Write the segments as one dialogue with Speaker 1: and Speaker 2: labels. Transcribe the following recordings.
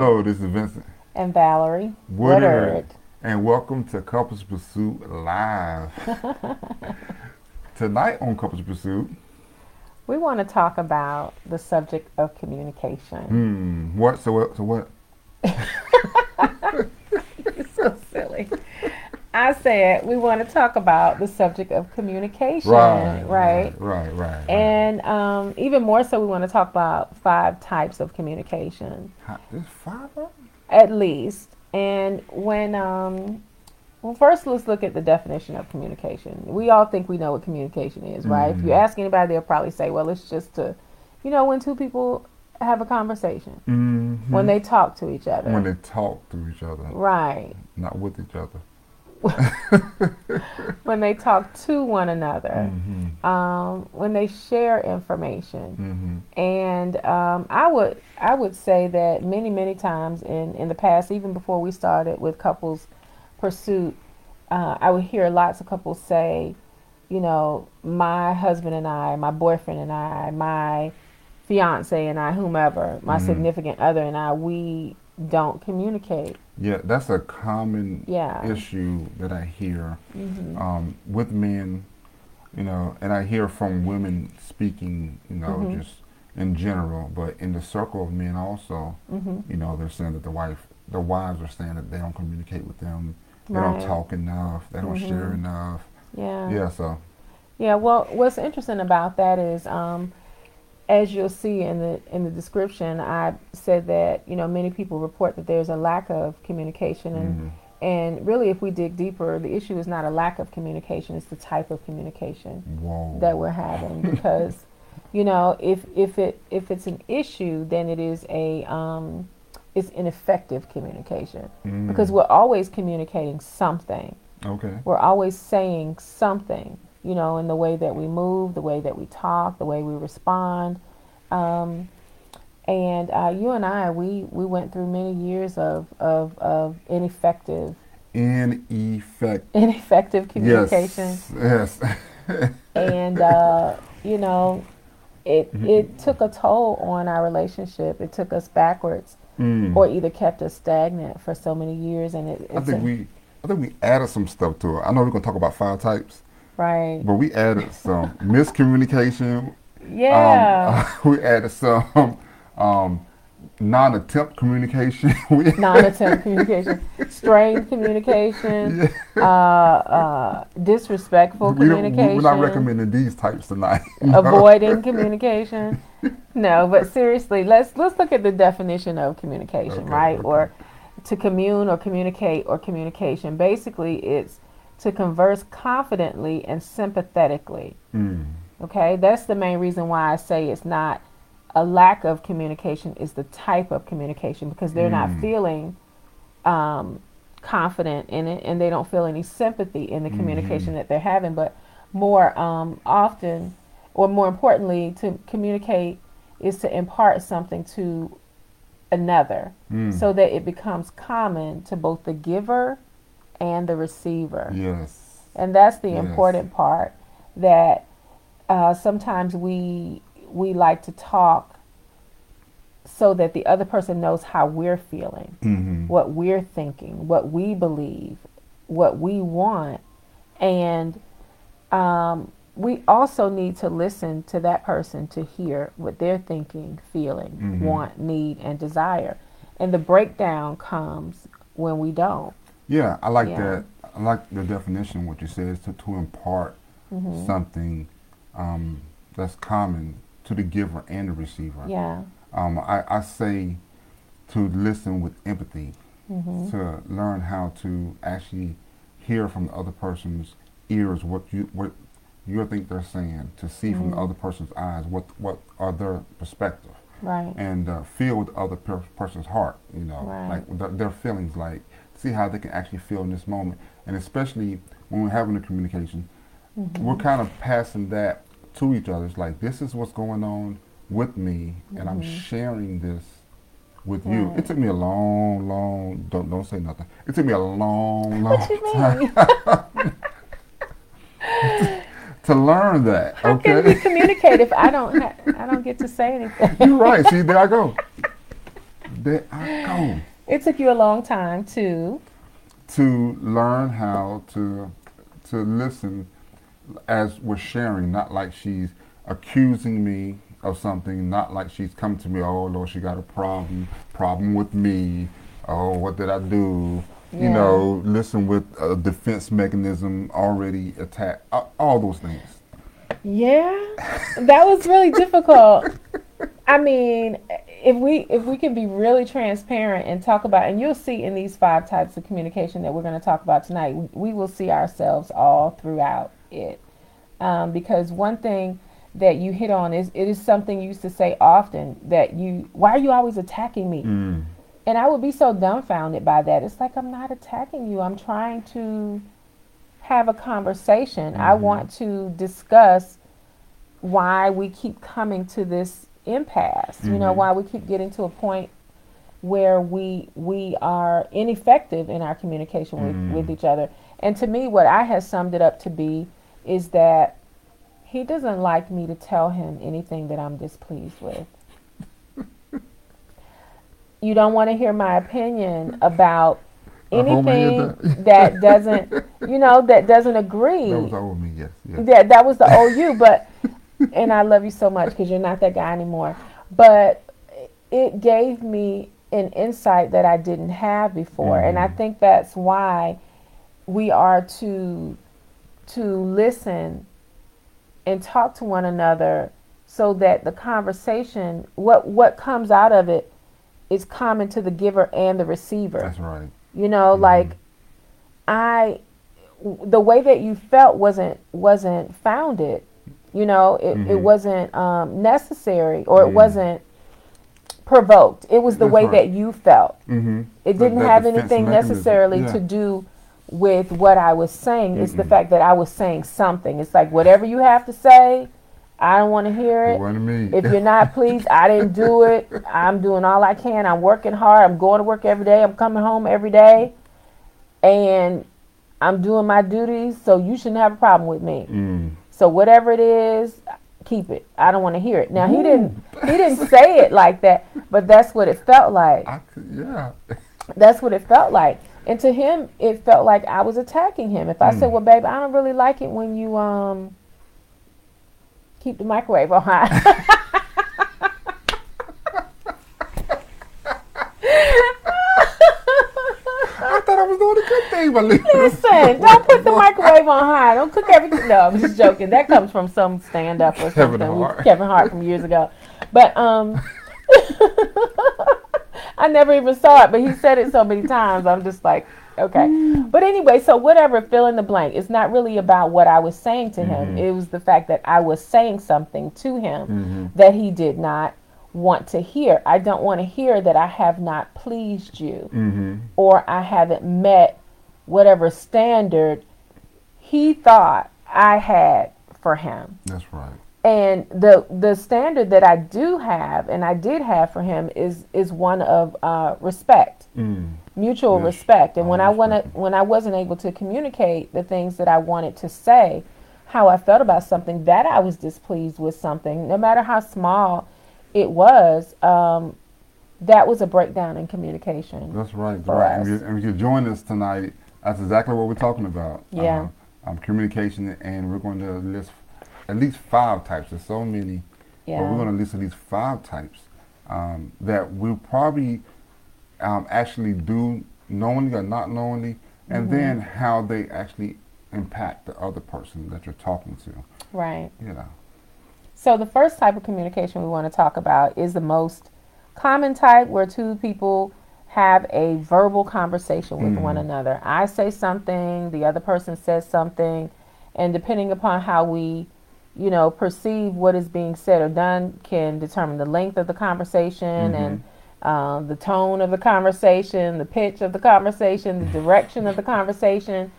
Speaker 1: Hello, this is Vincent
Speaker 2: and Valerie
Speaker 1: Woodard,
Speaker 2: Woodard.
Speaker 1: and welcome to Couples Pursuit Live. Tonight on Couples Pursuit,
Speaker 2: We want to talk about the subject of communication.
Speaker 1: hmm, what? So what? So what?
Speaker 2: You're so silly. I said we want to talk about the subject of communication,
Speaker 1: Right,
Speaker 2: right?
Speaker 1: right, right, right.
Speaker 2: And um, even more so, we want to talk about five types of communication,
Speaker 1: How- There's five of them?
Speaker 2: at least. And when, um, well, first let's look at the definition of communication. We all think we know what communication is, right? If you
Speaker 1: Mhm.
Speaker 2: ask anybody, they'll probably say, well, it's just to, you know, when two people have a conversation,
Speaker 1: Mhm.
Speaker 2: when they talk to each other.
Speaker 1: when they talk to each other,
Speaker 2: right.
Speaker 1: not with each other.
Speaker 2: When they talk to one another.
Speaker 1: Mhm,
Speaker 2: Um, when they share information.
Speaker 1: mhm,
Speaker 2: And um, I would I would say that many many times in in the past, even before we started with couples pursuit, uh, I would hear lots of couples say, you know, my husband and I, my boyfriend and I, my fiance and I, whomever, my
Speaker 1: Mhm.
Speaker 2: significant other and I, we don't communicate.
Speaker 1: Yeah, that's a common
Speaker 2: Yeah.
Speaker 1: issue that I hear
Speaker 2: hmm
Speaker 1: um, with men, you know, and I hear from women speaking, you know,
Speaker 2: Mhm.
Speaker 1: just in general, but in the circle of men also,
Speaker 2: hmm
Speaker 1: you know, they're saying that the wife, the wives are saying that they don't communicate with them, they
Speaker 2: Right.
Speaker 1: don't talk enough, they don't share
Speaker 2: Mhm.
Speaker 1: enough.
Speaker 2: Yeah.
Speaker 1: Yeah, so
Speaker 2: Yeah, well, what's interesting about that is, um, as you'll see in the in the description, I said that you know many people report that there's a lack of communication, and
Speaker 1: mhm.
Speaker 2: and really, if we dig deeper, the issue is not a lack of communication; it's the type of communication
Speaker 1: whoa,
Speaker 2: that we're having. Because, you know, if if it if it's an issue, then it is a um, it's ineffective communication
Speaker 1: Mm.
Speaker 2: because we're always communicating something
Speaker 1: okay,
Speaker 2: we're always saying something, you know, in the way that we move, the way that we talk, the way we respond. Um, and uh, you and I, we, we went through many years of, of, of ineffective,
Speaker 1: in effect,
Speaker 2: ineffective communication.
Speaker 1: yes, yes,
Speaker 2: and, uh, you know, it,
Speaker 1: Mhm.
Speaker 2: it took a toll on our relationship. It took us backwards
Speaker 1: Mm.
Speaker 2: or either kept us stagnant for so many years. And it,
Speaker 1: I think
Speaker 2: a-
Speaker 1: we, I think we added some stuff to it. I know we're gonna talk about five types,
Speaker 2: right.
Speaker 1: but we added some miscommunication,
Speaker 2: Yeah.
Speaker 1: Um, we added some um, non-attempt communication.
Speaker 2: non-attempt communication, strained communication, uh, uh, disrespectful
Speaker 1: we
Speaker 2: communication,
Speaker 1: we're not recommending these types tonight.
Speaker 2: Avoiding communication. No, but seriously, let's let's look at the definition of communication,
Speaker 1: Okay,
Speaker 2: right?
Speaker 1: okay.
Speaker 2: Or to commune or communicate or communication. Basically, it's to converse confidently and sympathetically.
Speaker 1: Mm.
Speaker 2: Okay, that's the main reason why I say it's not a lack of communication, is the type of communication because they're not
Speaker 1: Mm.
Speaker 2: feeling um, confident in it and they don't feel any sympathy in the communication
Speaker 1: Mhm.
Speaker 2: that they're having. But more um, often, or more importantly, to communicate is to impart something to another
Speaker 1: Mm.
Speaker 2: so that it becomes common to both the giver and the receiver.
Speaker 1: yes.
Speaker 2: And that's the
Speaker 1: Yes.
Speaker 2: important part that uh, sometimes we we like to talk so that the other person knows how we're feeling,
Speaker 1: hmm
Speaker 2: what we're thinking, what we believe, what we want, and um, we also need to listen to that person to hear what they're thinking, feeling,
Speaker 1: Mhm.
Speaker 2: want, need, and desire. And the breakdown comes when we don't.
Speaker 1: Yeah, I like
Speaker 2: Yeah.
Speaker 1: that. I like the definition. What you said is to, to impart
Speaker 2: Mhm.
Speaker 1: something um, that's common to the giver and the receiver.
Speaker 2: Yeah.
Speaker 1: Um, I, I say to listen with empathy,
Speaker 2: hmm
Speaker 1: to learn how to actually hear from the other person's ears what you what you think they're saying, to see from the
Speaker 2: Mhm.
Speaker 1: other person's eyes what what are their perspective,
Speaker 2: Right.
Speaker 1: and uh, feel with the other per- person's heart. You know,
Speaker 2: Right.
Speaker 1: like th- their feelings, like see how they can actually feel in this moment, and especially when we're having a communication,
Speaker 2: Mhm.
Speaker 1: we're kind of passing that to each other. It's like this is what's going on with me, and I'm
Speaker 2: Mhm.
Speaker 1: sharing this with you. It took me a long, long. Don't don't say nothing. It took me a long, long time to learn that.
Speaker 2: How can we communicate if I don't ha- I don't get to say anything?
Speaker 1: you're right. See, there I go. there I go.
Speaker 2: It took you a long time to.
Speaker 1: To learn how to to listen as we're sharing, not like she's accusing me of something, not like she's come to me, oh Lord, she got a problem, problem with me. Oh, what did I do?
Speaker 2: Yeah.
Speaker 1: You know, listen with a defense mechanism already attacked. Uh, all those things.
Speaker 2: Yeah, that was really difficult. I mean, if we if we can be really transparent and talk about, and you'll see in these five types of communication that we're going to talk about tonight, we, we will see ourselves all throughout it. Um, because one thing that you hit on is it is something you used to say often that you why are you always attacking me?
Speaker 1: Mm.
Speaker 2: And I would be so dumbfounded by that. It's like I'm not attacking you. I'm trying to have a conversation. I
Speaker 1: Mhm.
Speaker 2: want to discuss why we keep coming to this impasse. You know,
Speaker 1: Mhm.
Speaker 2: why we keep getting to a point where we we are ineffective in our communication with,
Speaker 1: Mhm.
Speaker 2: with each other. And to me what I have summed it up to be is that he doesn't like me to tell him anything that I'm displeased with. you don't want to hear my opinion about
Speaker 1: I hope I hear
Speaker 2: anything
Speaker 1: that.
Speaker 2: doesn't, you know, that doesn't agree.
Speaker 1: That was all me, yes. yes.
Speaker 2: That that was the OU, but and I love you so much because you're not that guy anymore. But it gave me an insight that I didn't have before, and I
Speaker 1: Mhm.
Speaker 2: think that's why we are to to listen and talk to one another so that the conversation what what comes out of it is common to the giver and the receiver
Speaker 1: That's right.
Speaker 2: you know
Speaker 1: Mhm.
Speaker 2: like i w- the way that you felt wasn't wasn't founded you know it, it
Speaker 1: Mhm.
Speaker 2: wasn't um, necessary or it wasn't provoked it was the
Speaker 1: That's
Speaker 2: way
Speaker 1: right.
Speaker 2: that you felt
Speaker 1: Mm-hmm.
Speaker 2: it didn't have anything necessarily to do with what i was saying it's the fact that i was saying something it's like whatever you have to say i don't want to hear
Speaker 1: It
Speaker 2: it if you're not pleased, I didn't do it. I'm doing all I can. I'm working hard. I'm going to work every day. I'm coming home every day. And I'm doing my duties, so you shouldn't have a problem with me.
Speaker 1: Mm.
Speaker 2: So whatever it is, keep it. I don't want to hear it. Now he didn't he didn't say it like that, but that's what it felt like.
Speaker 1: Could, yeah.
Speaker 2: That's what it felt like. And to him, it felt like I was attacking him. If I said,
Speaker 1: Mm.
Speaker 2: "Well, babe, I don't really like it when you um keep the microwave on high."
Speaker 1: I thought I was doing a good thing by leaving.
Speaker 2: Listen, don't put the microwave on high. Don't cook everything. No, I'm just joking. That comes from some stand up or
Speaker 1: Kevin
Speaker 2: something.
Speaker 1: Hart.
Speaker 2: Kevin Hart from years ago. But um I never even saw it, but he said it so many times. I'm just like, okay. But anyway, so whatever, fill in the blank. It's not really about what I was saying to him.
Speaker 1: Mhm.
Speaker 2: It was the fact that I was saying something to him
Speaker 1: Mhm.
Speaker 2: that he did not want to hear. I don't want to hear that I have not pleased you
Speaker 1: Mm-hmm.
Speaker 2: or I haven't met whatever standard he thought I had for him.
Speaker 1: That's right.
Speaker 2: And the the standard that I do have and I did have for him is is one of uh, respect,
Speaker 1: Mm.
Speaker 2: mutual
Speaker 1: Yes,
Speaker 2: respect. And
Speaker 1: I
Speaker 2: when I wanna, when I wasn't able to communicate the things that I wanted to say, how I felt about something, that I was displeased with something, no matter how small it was, um, that was a breakdown in communication.
Speaker 1: That's right.
Speaker 2: For
Speaker 1: right.
Speaker 2: us.
Speaker 1: And, you, and you join us tonight. That's exactly what we're talking about.
Speaker 2: Yeah.
Speaker 1: Uh, um, communication, and we're going to list at least five types. There's so many,
Speaker 2: Yeah.
Speaker 1: but we're going to list at least five types um, that we'll probably um, actually do knowingly or not knowingly, and
Speaker 2: Mhm.
Speaker 1: then how they actually impact the other person that you're talking to.
Speaker 2: Right.
Speaker 1: You know.
Speaker 2: So the first type of communication we want to talk about is the most common type where two people have a verbal conversation with
Speaker 1: Mhm.
Speaker 2: one another. I say something, the other person says something, and depending upon how we, you know, perceive what is being said or done can determine the length of the conversation and um, the tone of the conversation, the pitch of the conversation, the direction of the conversation,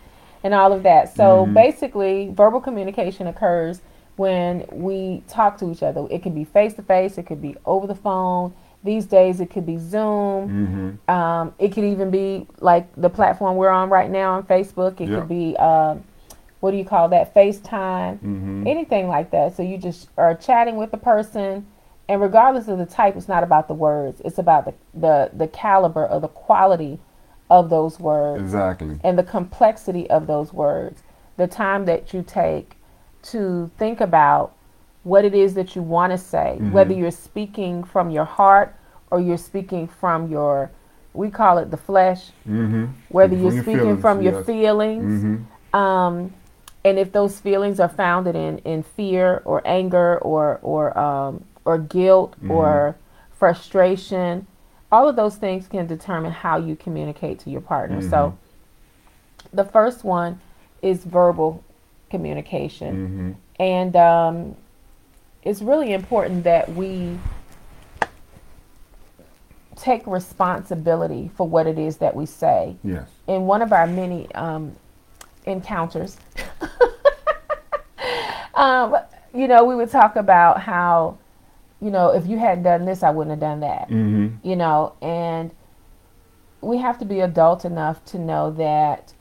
Speaker 2: and all of that. So
Speaker 1: Mhm.
Speaker 2: basically, verbal communication occurs when we talk to each other. It can be face to face, it could be over the phone. These days, it could be Zoom.
Speaker 1: Mm-hmm.
Speaker 2: Um, it could even be like the platform we're on right now on Facebook. It
Speaker 1: Yeah.
Speaker 2: could be, um, what do you call that? FaceTime
Speaker 1: Mm-hmm.
Speaker 2: anything like that. So you just are chatting with the person And regardless of the type, it's not about the words. It's about the the, the caliber or the quality of those words
Speaker 1: Exactly.
Speaker 2: and the complexity of those words. The time that you take to think about what it is that you want to say, whether you're speaking from your heart or you're speaking from your, we call it the flesh,
Speaker 1: Mm-hmm.
Speaker 2: whether
Speaker 1: From
Speaker 2: you're
Speaker 1: your
Speaker 2: speaking
Speaker 1: feelings,
Speaker 2: from your feelings.
Speaker 1: Mm-hmm.
Speaker 2: Um, and if those feelings are founded in, in fear or anger or or um, or guilt or frustration, all of those things can determine how you communicate to your partner. So, the first one is verbal communication,
Speaker 1: Mm-hmm.
Speaker 2: and um, it's really important that we take responsibility for what it is that we say
Speaker 1: Yes.
Speaker 2: in one of our many um, encounters, um, you know, we would talk about how, you know, if you hadn't done this, I wouldn't have done that.
Speaker 1: Mm-hmm.
Speaker 2: You know, and we have to be adult enough to know that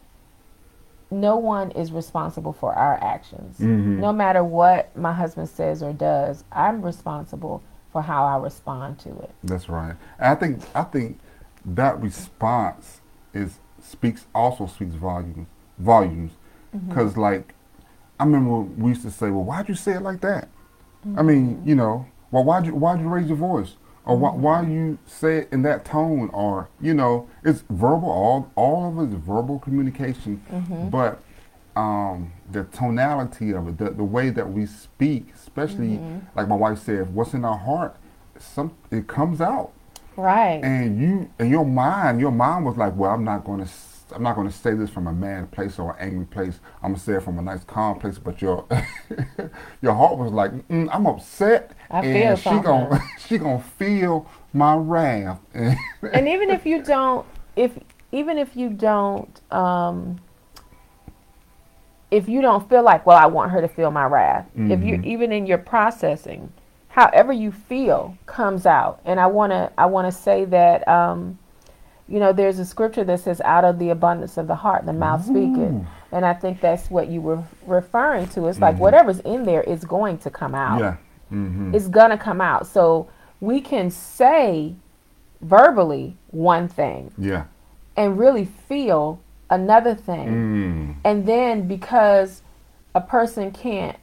Speaker 2: no one is responsible for our actions.
Speaker 1: Mhm.
Speaker 2: No matter what my husband says or does, I'm responsible for how I respond to it.
Speaker 1: That's right. And I think I think that response is speaks also speaks volumes volumes
Speaker 2: Mm-hmm.
Speaker 1: because like I remember we used to say, well, why'd you say it like that? I mean,
Speaker 2: Mm-hmm.
Speaker 1: you know, well, why'd you why'd you raise your voice? Or why, why you say it in that tone? Or you know, it's verbal. All all of it is verbal communication,
Speaker 2: Mm-hmm.
Speaker 1: but um, the tonality of it, the, the way that we speak, especially
Speaker 2: Mm-hmm.
Speaker 1: like my wife said, what's in our heart, some it comes out,
Speaker 2: Right.
Speaker 1: and you and your mind, your mind was like, well, I'm not going to. I'm not going to say this from a mad place or an angry place. I'm gonna say it from a nice, calm place. But your your heart was like, mm, I'm upset,
Speaker 2: I feel
Speaker 1: and she
Speaker 2: something.
Speaker 1: gonna she gonna feel my wrath.
Speaker 2: and even if you don't if even if you don't um if you don't feel like well i want her to feel my wrath if you
Speaker 1: Mhm.
Speaker 2: even in your processing however you feel comes out and i want to i want to say that um you know there's a scripture that says out of the abundance of the heart the mouth speaketh
Speaker 1: Ooh.
Speaker 2: and i think that's what you were referring to it's like whatever's in there is going to come out
Speaker 1: yeah. Mm-hmm.
Speaker 2: it's gonna come out. So we can say verbally one thing
Speaker 1: Yeah.
Speaker 2: and really feel another thing.
Speaker 1: Mm.
Speaker 2: And then because a person can't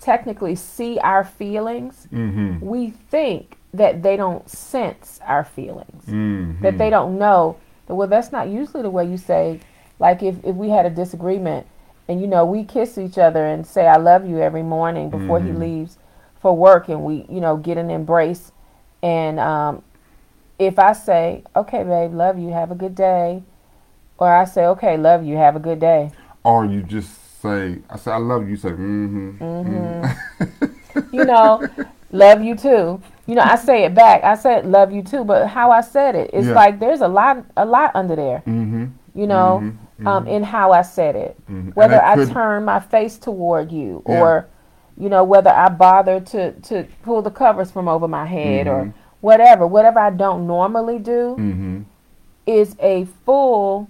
Speaker 2: technically see our feelings,
Speaker 1: Mm-hmm.
Speaker 2: we think that they don't sense our feelings.
Speaker 1: Mm-hmm.
Speaker 2: That they don't know that well that's not usually the way you say like if, if we had a disagreement and you know we kiss each other and say I love you every morning before he
Speaker 1: Mhm.
Speaker 2: leaves for work and we you know get an embrace and um, if I say okay babe love you have a good day or I say okay love you have a good day
Speaker 1: Or you just say, I say, I love you. You say, mm-hmm.
Speaker 2: you know love you too you know I say it back I said love you too but how I said it it's
Speaker 1: Yeah.
Speaker 2: like there's a lot a lot under there
Speaker 1: Mm-hmm.
Speaker 2: you know,
Speaker 1: Mhm,
Speaker 2: um, in how I said it.
Speaker 1: Mhm.
Speaker 2: Whether I
Speaker 1: could-
Speaker 2: turn my face toward you
Speaker 1: Yeah.
Speaker 2: or, you know, whether I bother to, to pull the covers from over my head or whatever, whatever I don't normally do
Speaker 1: Mm-hmm.
Speaker 2: is a full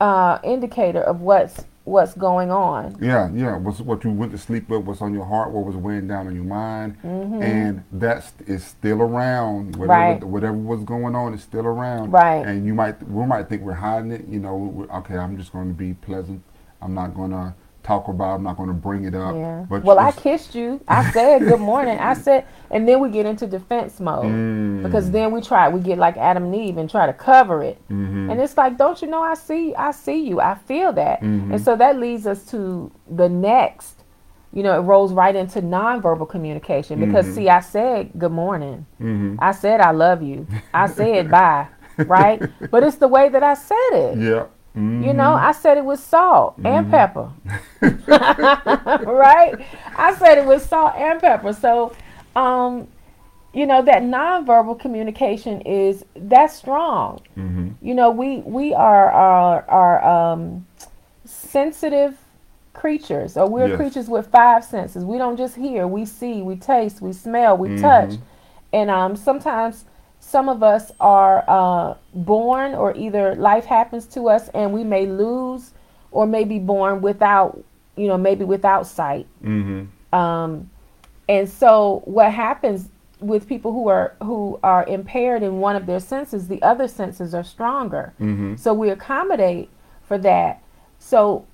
Speaker 2: uh, indicator of what's what's going on.
Speaker 1: Yeah, yeah. What's what you went to sleep with? What's on your heart? What was weighing down on your mind? And that is still around. Whatever,
Speaker 2: Mm-hmm. Right.
Speaker 1: whatever was going on is still around.
Speaker 2: Right.
Speaker 1: And you might, we might think we're hiding it. You know, okay, I'm just going to be pleasant. I'm not going to talk about. I'm not going to bring it up.
Speaker 2: Yeah.
Speaker 1: But
Speaker 2: well, I kissed you. I said good morning. I said, and then we get into defense mode
Speaker 1: Mm.
Speaker 2: because then we try. We get like Adam and Eve and try to cover it.
Speaker 1: Mhm.
Speaker 2: And it's like, don't you know I see I see you. I feel that.
Speaker 1: Mhm.
Speaker 2: And so that leads us to the next, you know, it rolls right into nonverbal communication because
Speaker 1: Mhm.
Speaker 2: see, I said good morning.
Speaker 1: Mhm.
Speaker 2: I said I love you. I said bye, right? But it's the way that I said it.
Speaker 1: Yeah. Mhm.
Speaker 2: You know, I said it with salt and pepper. right? I said it with salt and pepper. So, um, you know, that nonverbal communication is that's strong.
Speaker 1: Mhm.
Speaker 2: You know, we we are are are um, sensitive creatures, or we're
Speaker 1: Yes.
Speaker 2: creatures with five senses. We don't just hear, we see, we taste, we smell, we
Speaker 1: Mhm.
Speaker 2: touch, and um, sometimes some of us are uh, born, or either life happens to us, and we may lose, or may be born without, you know, maybe without sight.
Speaker 1: Mhm.
Speaker 2: Um, and so what happens with people who are who are impaired in one of their senses, the other senses are stronger.
Speaker 1: Mm-hmm.
Speaker 2: So we accommodate for that. So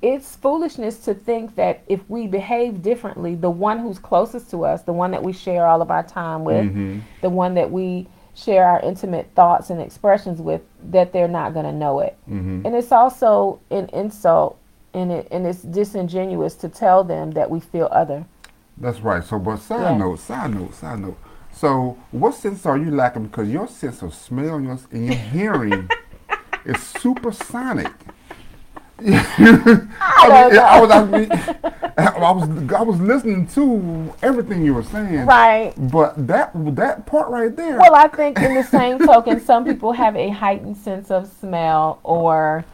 Speaker 2: it's foolishness to think that if we behave differently, the one who's closest to us, the one that we share all of our time with,
Speaker 1: Mm-hmm.
Speaker 2: the one that we share our intimate thoughts and expressions with, that they're not going to know it.
Speaker 1: Mm-hmm.
Speaker 2: And it's also an insult and it and it's disingenuous to tell them that we feel other.
Speaker 1: That's right. So, but side
Speaker 2: Yeah.
Speaker 1: note, side note, side note. So, what sense are you lacking? Because your sense of smell and your, and your hearing is supersonic. I, mean, I was, I, mean, I was, I was listening to everything you were saying.
Speaker 2: Right.
Speaker 1: But that, that part right there.
Speaker 2: Well, I think in the same token, some people have a heightened sense of smell or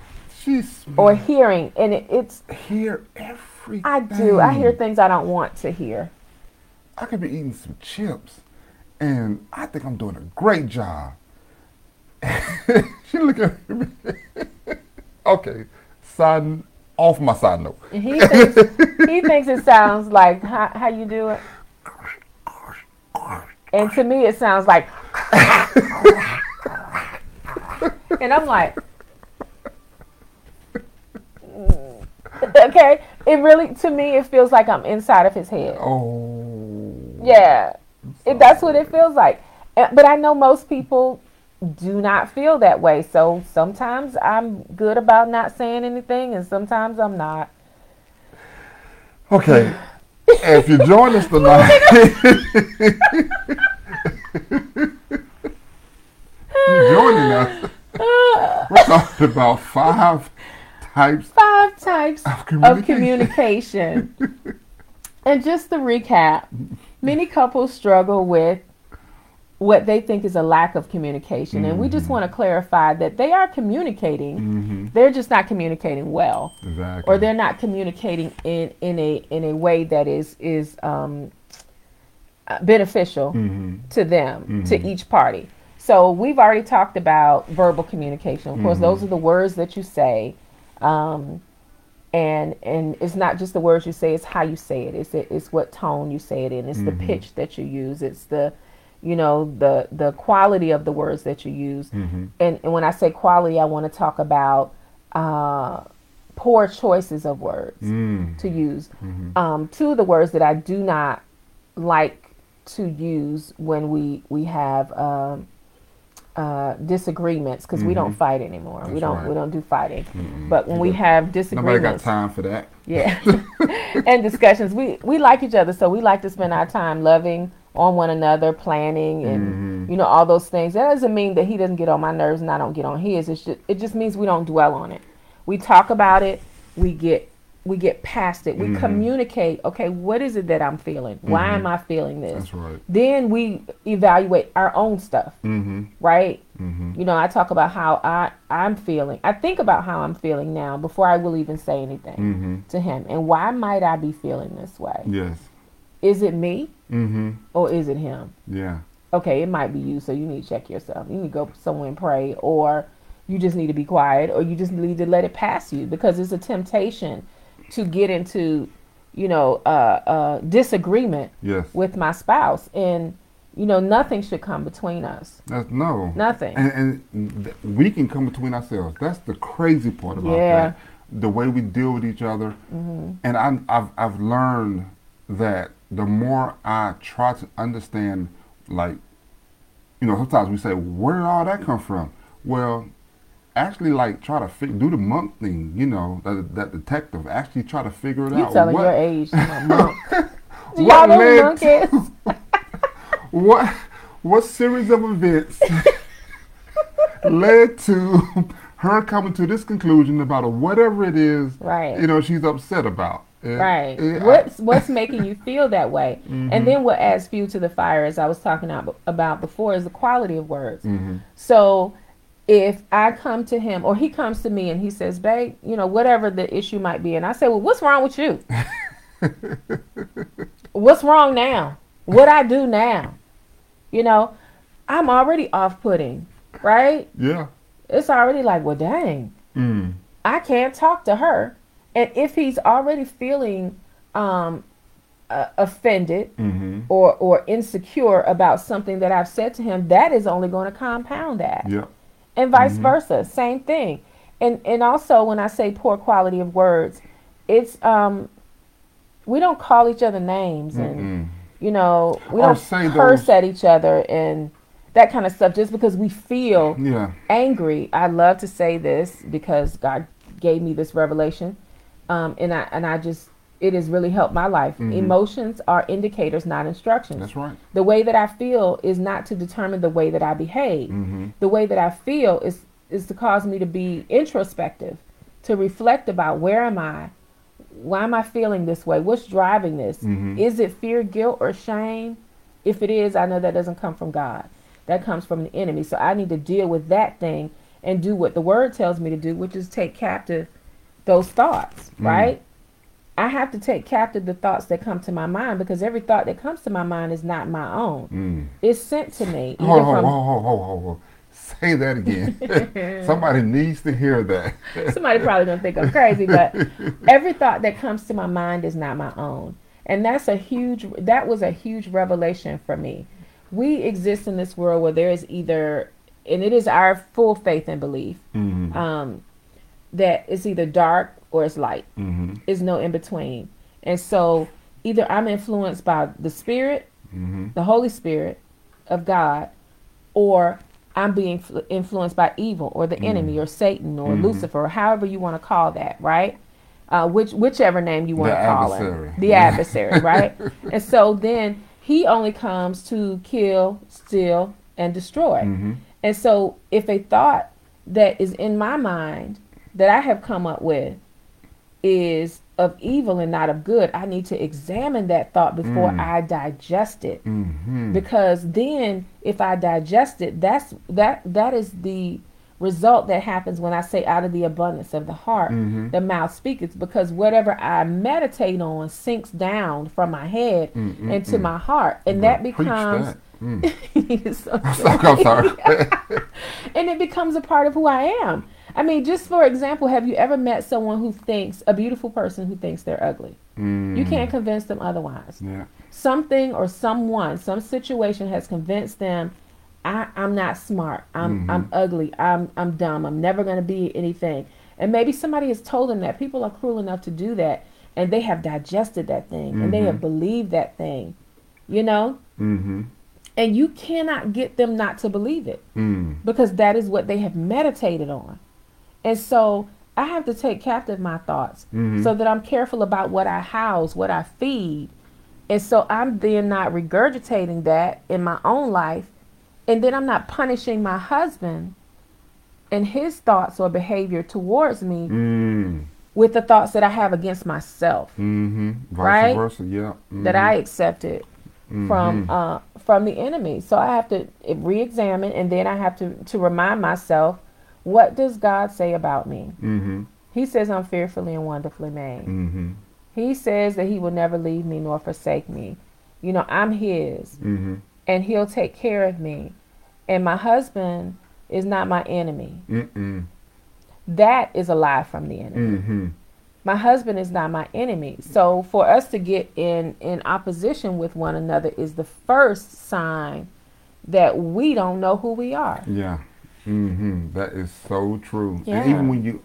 Speaker 1: she's
Speaker 2: or hearing, and it, it's
Speaker 1: hear everything.
Speaker 2: I do. I hear things I don't want to hear.
Speaker 1: I could be eating some chips, and I think I'm doing a great job. she look at me. okay, side off my side note.
Speaker 2: And he thinks he thinks it sounds like how, how you do it, and to me it sounds like. and I'm like, okay. It really, to me, it feels like I'm inside of his head.
Speaker 1: Oh,
Speaker 2: Yeah, it, that's what it feels like. But I know most people do not feel that way. So sometimes I'm good about not saying anything, and sometimes I'm not.
Speaker 1: Okay, if you join us tonight, you're joining us. We're talking about five types
Speaker 2: Five types
Speaker 1: of
Speaker 2: of
Speaker 1: communication.
Speaker 2: communication. and just to recap, many couples struggle with what they think is a lack of communication. And we just want to clarify that they are communicating,
Speaker 1: Mm-hmm.
Speaker 2: they're just not communicating well.
Speaker 1: Exactly.
Speaker 2: or they're not communicating in in a in a way that is is um, beneficial
Speaker 1: Mm-hmm.
Speaker 2: to them to each party. So we've already talked about verbal communication. Of course, those are the words that you say, um, and and it's not just the words you say; it's how you say it. It's it's what tone you say it in. It's the pitch that you use. It's the you know the the quality of the words that you use.
Speaker 1: Mm-hmm.
Speaker 2: And, and when I say quality, I want to talk about uh, poor choices of words
Speaker 1: Mm.
Speaker 2: to use. Um, two of the words that I do not like to use when we we have um, uh, disagreements because we don't fight anymore. we don't
Speaker 1: right.
Speaker 2: we don't do fighting. But when we have disagreements,
Speaker 1: Nobody got time for that.
Speaker 2: yeah, and discussions, we we like each other, so we like to spend our time loving on one another, planning, and you know all those things. That doesn't mean that he doesn't get on my nerves and I don't get on his. It's just it just means we don't dwell on it. We talk about it. We get we get past it. We communicate. Okay, what is it that I'm feeling? Why am I feeling this?
Speaker 1: That's right.
Speaker 2: Then we evaluate our own stuff,
Speaker 1: Mm-hmm.
Speaker 2: right?
Speaker 1: Mm-hmm.
Speaker 2: You know, I talk about how I I'm feeling. I think about how I'm feeling now before I will even say anything
Speaker 1: Mm-hmm.
Speaker 2: to him. And why might I be feeling this way?
Speaker 1: Yes.
Speaker 2: Is it me
Speaker 1: Mm-hmm.
Speaker 2: or is it him?
Speaker 1: Yeah.
Speaker 2: Okay, it might be you, so you need to check yourself. You need to go somewhere and pray, or you just need to be quiet, or you just need to let it pass you because it's a temptation to get into, you know, uh, uh, disagreement
Speaker 1: Yes.
Speaker 2: with my spouse, and you know, nothing should come between us.
Speaker 1: That's no.
Speaker 2: Nothing.
Speaker 1: And, and th- we can come between ourselves. That's the crazy part about
Speaker 2: Yeah.
Speaker 1: that. The way we deal with each other.
Speaker 2: Mm-hmm.
Speaker 1: And I, I've, I've learned that the more I try to understand, like, you know, sometimes we say, where did all that come from? Well, actually, like, try to fi- do the monk thing, you know, that, that detective. Actually try to figure it
Speaker 2: You
Speaker 1: out.
Speaker 2: telling
Speaker 1: what,
Speaker 2: your age, you monk. Do
Speaker 1: what
Speaker 2: y'all know
Speaker 1: led
Speaker 2: monk
Speaker 1: to- what what series of events led to her coming to this conclusion about whatever it is
Speaker 2: Right.
Speaker 1: you know she's upset about It-
Speaker 2: Right.
Speaker 1: it- I-
Speaker 2: what's what's making you feel that way?
Speaker 1: Mm-hmm.
Speaker 2: And then what adds fuel to the fire, as I was talking about, about before, is the quality of words.
Speaker 1: Mhm.
Speaker 2: So if I come to him or he comes to me and he says, "Babe, you know, whatever the issue might be," and I say, "Well, what's wrong with you? what's wrong now? What I do now? You know, I'm already off-putting, right?
Speaker 1: yeah
Speaker 2: It's already like, well, dang."
Speaker 1: mm.
Speaker 2: I can't talk to her. And if he's already feeling um, uh, offended
Speaker 1: Mm-hmm.
Speaker 2: or or insecure about something that I've said to him, that is only going to compound that.
Speaker 1: Yep.
Speaker 2: And vice
Speaker 1: Mhm.
Speaker 2: versa, same thing. And and also when I say poor quality of words, it's um we don't call each other names and
Speaker 1: Mm-mm.
Speaker 2: you know, we
Speaker 1: Or
Speaker 2: don't curse
Speaker 1: those-
Speaker 2: at each other and that kind of stuff just because we feel
Speaker 1: Yeah.
Speaker 2: angry. I love to say this because God gave me this revelation, um, and I and I just it has really helped my life.
Speaker 1: Mhm.
Speaker 2: Emotions are indicators, not instructions.
Speaker 1: That's right.
Speaker 2: The way that I feel is not to determine the way that I behave.
Speaker 1: Mm-hmm.
Speaker 2: The way that I feel is is to cause me to be introspective, to reflect about where am I, why am I feeling this way, what's driving this,
Speaker 1: Mhm.
Speaker 2: is it fear, guilt, or shame? If it is, I know that doesn't come from God. That comes from the enemy. So I need to deal with that thing and do what the word tells me to do, which is take captive those thoughts,
Speaker 1: Mm.
Speaker 2: right? I have to take captive the thoughts that come to my mind because every thought that comes to my mind is not my own.
Speaker 1: Mm.
Speaker 2: It's sent to me.
Speaker 1: Hold,
Speaker 2: either
Speaker 1: hold,
Speaker 2: from-
Speaker 1: hold, hold, hold, hold. Say that again. Somebody needs to hear that.
Speaker 2: Somebody probably gonna think I'm crazy, but every thought that comes to my mind is not my own, and that's a huge. That was a huge revelation for me. We exist in this world where there is either, and it is our full faith and belief,
Speaker 1: mm-hmm.
Speaker 2: um, that it's either dark or it's light.
Speaker 1: Mm-hmm.
Speaker 2: Is no in between, and so either I'm influenced by the Spirit,
Speaker 1: Mm-hmm.
Speaker 2: the Holy Spirit of God, or I'm being fl- influenced by evil or the enemy or Satan or
Speaker 1: Mhm.
Speaker 2: Lucifer or however you want to call that, right? Uh, which whichever name you want to call
Speaker 1: adversary.
Speaker 2: it, the adversary, right? And so then he only comes to kill, steal, and destroy.
Speaker 1: Mm-hmm.
Speaker 2: And so if a thought that is in my mind that I have come up with is of evil and not of good, I need to examine that thought before
Speaker 1: Mm.
Speaker 2: I digest it.
Speaker 1: Mm-hmm.
Speaker 2: Because then if I digest it, that's that that is the result that happens when I say out of the abundance of the heart
Speaker 1: Mhm.
Speaker 2: the mouth speaketh because whatever I meditate on sinks down from my head
Speaker 1: Mm, mm,
Speaker 2: into
Speaker 1: mm.
Speaker 2: my heart and that becomes
Speaker 1: that. Mm.
Speaker 2: So
Speaker 1: I'm sorry.
Speaker 2: and it becomes a part of who I am. I mean, just for example, have you ever met someone who thinks a beautiful person who thinks they're ugly?
Speaker 1: Mm.
Speaker 2: You can't convince them otherwise.
Speaker 1: Yeah.
Speaker 2: Something or someone, some situation has convinced them I, I'm not smart. I'm
Speaker 1: Mhm.
Speaker 2: I'm ugly. I'm I'm dumb. I'm never gonna be anything. And maybe somebody has told them that. People are cruel enough to do that and they have digested that thing and they have believed that thing. You know?
Speaker 1: Mm-hmm.
Speaker 2: And you cannot get them not to believe it
Speaker 1: Mm.
Speaker 2: because that is what they have meditated on. And so I have to take captive my thoughts
Speaker 1: Mhm.
Speaker 2: so that I'm careful about what I house, what I feed. And so I'm then not regurgitating that in my own life. And then I'm not punishing my husband and his thoughts or behavior towards me
Speaker 1: Mm.
Speaker 2: with the thoughts that I have against myself
Speaker 1: Mm-hmm. Vice
Speaker 2: Right?
Speaker 1: versa. Yeah.
Speaker 2: that I accepted
Speaker 1: Mhm.
Speaker 2: from uh, from the enemy. So I have to re-examine, and then I have to to remind myself, what does God say about me?
Speaker 1: Mm-hmm.
Speaker 2: He says I'm fearfully and wonderfully made.
Speaker 1: Mm-hmm.
Speaker 2: He says that He will never leave me nor forsake me. You know, I'm His,
Speaker 1: Mm-hmm.
Speaker 2: and He'll take care of me. And my husband is not my enemy.
Speaker 1: Mm-mm.
Speaker 2: That is a lie from the enemy.
Speaker 1: Mm-hmm.
Speaker 2: my husband is not my enemy so for us to get in in opposition with one another is the first sign that we don't know who we are
Speaker 1: Yeah. Mm-hmm. That is so true.
Speaker 2: Yeah.
Speaker 1: And even when you,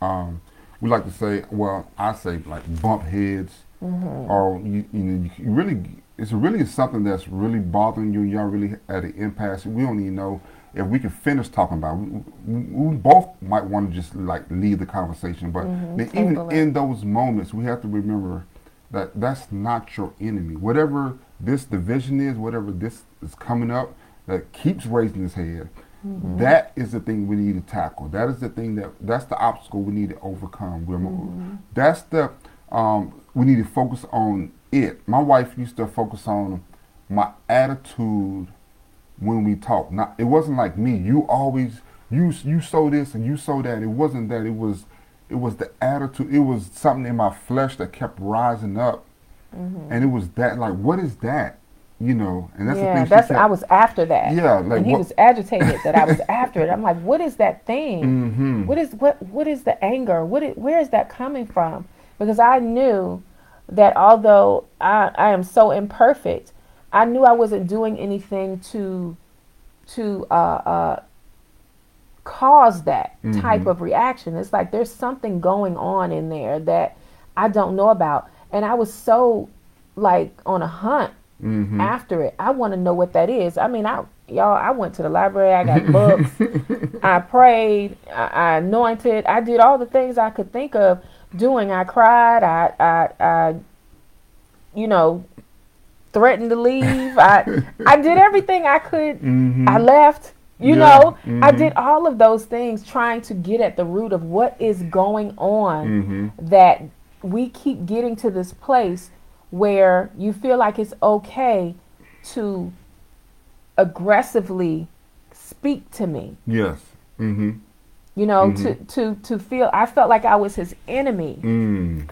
Speaker 1: um, we like to say, well, I say like bump heads,
Speaker 2: Mm-hmm.
Speaker 1: or you, you know, you really, it's really something that's really bothering you. Y'all really at an impasse. We don't even know if we can finish talking about. It. We, we both might want to just like leave the conversation, but
Speaker 2: Mhm.
Speaker 1: even in those moments, we have to remember that that's not your enemy. Whatever this division is, whatever this is coming up that keeps raising his head,
Speaker 2: Mm-hmm.
Speaker 1: that is the thing we need to tackle. That is the thing that that's the obstacle we need to overcome. We're,
Speaker 2: Mm-hmm.
Speaker 1: That's the um, we need to focus on it. My wife used to focus on my attitude when we talk. Not it wasn't like me. You always you you sow this and you sow that. It wasn't that. It was it was the attitude. It was something in my flesh that kept rising up,
Speaker 2: Mm-hmm.
Speaker 1: and it was that like what is that? You know, and that's the thing.
Speaker 2: that's
Speaker 1: kept-
Speaker 2: i was after that
Speaker 1: Yeah, like
Speaker 2: and he
Speaker 1: what-
Speaker 2: was agitated that i was after it i'm like what is that thing
Speaker 1: Mhm.
Speaker 2: what is what what is the anger what is, where is that coming from because i knew that although I, I am so imperfect, I knew I wasn't doing anything to to uh, uh, cause that
Speaker 1: Mhm.
Speaker 2: type of reaction. It's like there's something going on in there that I don't know about, and I was so like on a hunt
Speaker 1: Mm-hmm.
Speaker 2: after it. I want to know what that is. I mean, I y'all, I went to the library. I got books. I prayed. I, I anointed. I did all the things I could think of doing. I cried. I, I, I you know, threatened to leave. I, I did everything I could.
Speaker 1: Mm-hmm.
Speaker 2: I left. You
Speaker 1: Yeah,
Speaker 2: know, I
Speaker 1: mhm.
Speaker 2: did all of those things trying to get at the root of what is going on
Speaker 1: Mm-hmm.
Speaker 2: that we keep getting to this place where you feel like it's okay to aggressively speak to me
Speaker 1: Yes. Mm-hmm.
Speaker 2: you know
Speaker 1: Mhm.
Speaker 2: to to to feel i felt like i was his enemy
Speaker 1: Mm.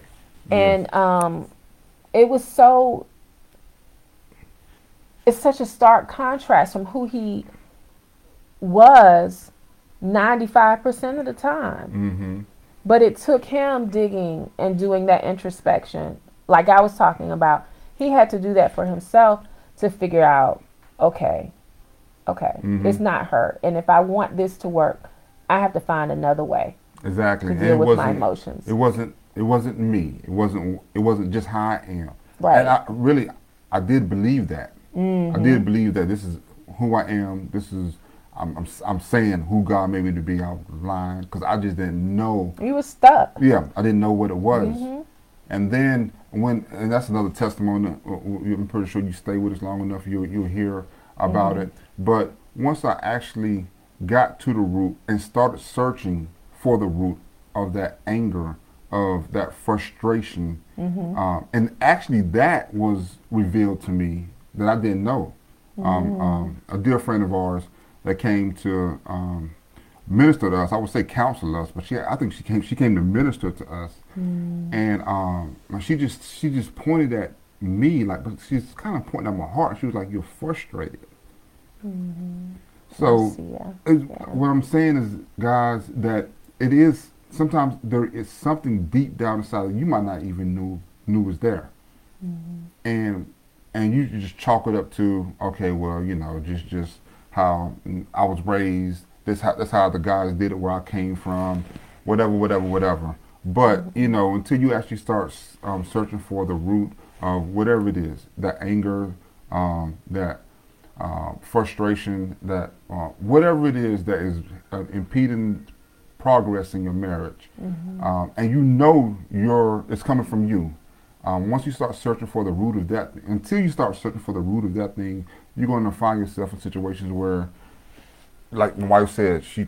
Speaker 2: and um it was so it's such a stark contrast from who he was 95% of the time
Speaker 1: Mm-hmm.
Speaker 2: But it took him digging and doing that introspection, like I was talking about. He had to do that for himself to figure out, okay, okay,
Speaker 1: Mhm.
Speaker 2: it's not her. And if I want this to work, I have to find another way
Speaker 1: Exactly.
Speaker 2: to
Speaker 1: And
Speaker 2: deal
Speaker 1: it
Speaker 2: with my emotions.
Speaker 1: It wasn't. It wasn't me. It wasn't. It wasn't just how I am.
Speaker 2: Right.
Speaker 1: And I really, I did believe that. I
Speaker 2: Mm-hmm.
Speaker 1: did believe that this is who I am. This is. I'm. I'm, I'm saying who God made me to be. I was lying because I just didn't know.
Speaker 2: You was stuck.
Speaker 1: Yeah, I didn't know what it was.
Speaker 2: Mm-hmm.
Speaker 1: And then when, and that's another testimony. uh, I'm pretty sure you stay with us long enough, you'll you'll hear about
Speaker 2: Mm-hmm.
Speaker 1: it. But once I actually got to the root and started searching for the root of that anger, of that frustration,
Speaker 2: Mm-hmm.
Speaker 1: um, and actually that was revealed to me that I didn't know.
Speaker 2: Mm-hmm.
Speaker 1: Um, um, a dear friend of ours that came to um, minister to us. I would say counsel us, but she I think she came she came to minister to us, Mm. and um, she just she just pointed at me like, but she's kind of pointing at my heart. She was like, "You're frustrated." Mm-hmm. So
Speaker 2: I see, yeah.
Speaker 1: What I'm saying is, guys, that it is sometimes there is something deep down inside that you might not even knew knew was there, mm-hmm. and and you just chalk it up to okay, well, you know, just just how I was raised. This how that's how the guys did it where I came from, whatever, whatever, whatever. But you know, until you actually start um, searching for the root of whatever it is, that anger, um, that uh, frustration, that uh, whatever it is that is uh, impeding progress in your marriage, um, and you know your it's coming from you. Um, once you start searching for the root of that, until you start searching for the root of that thing, you're going to find yourself in situations where, like my wife said, she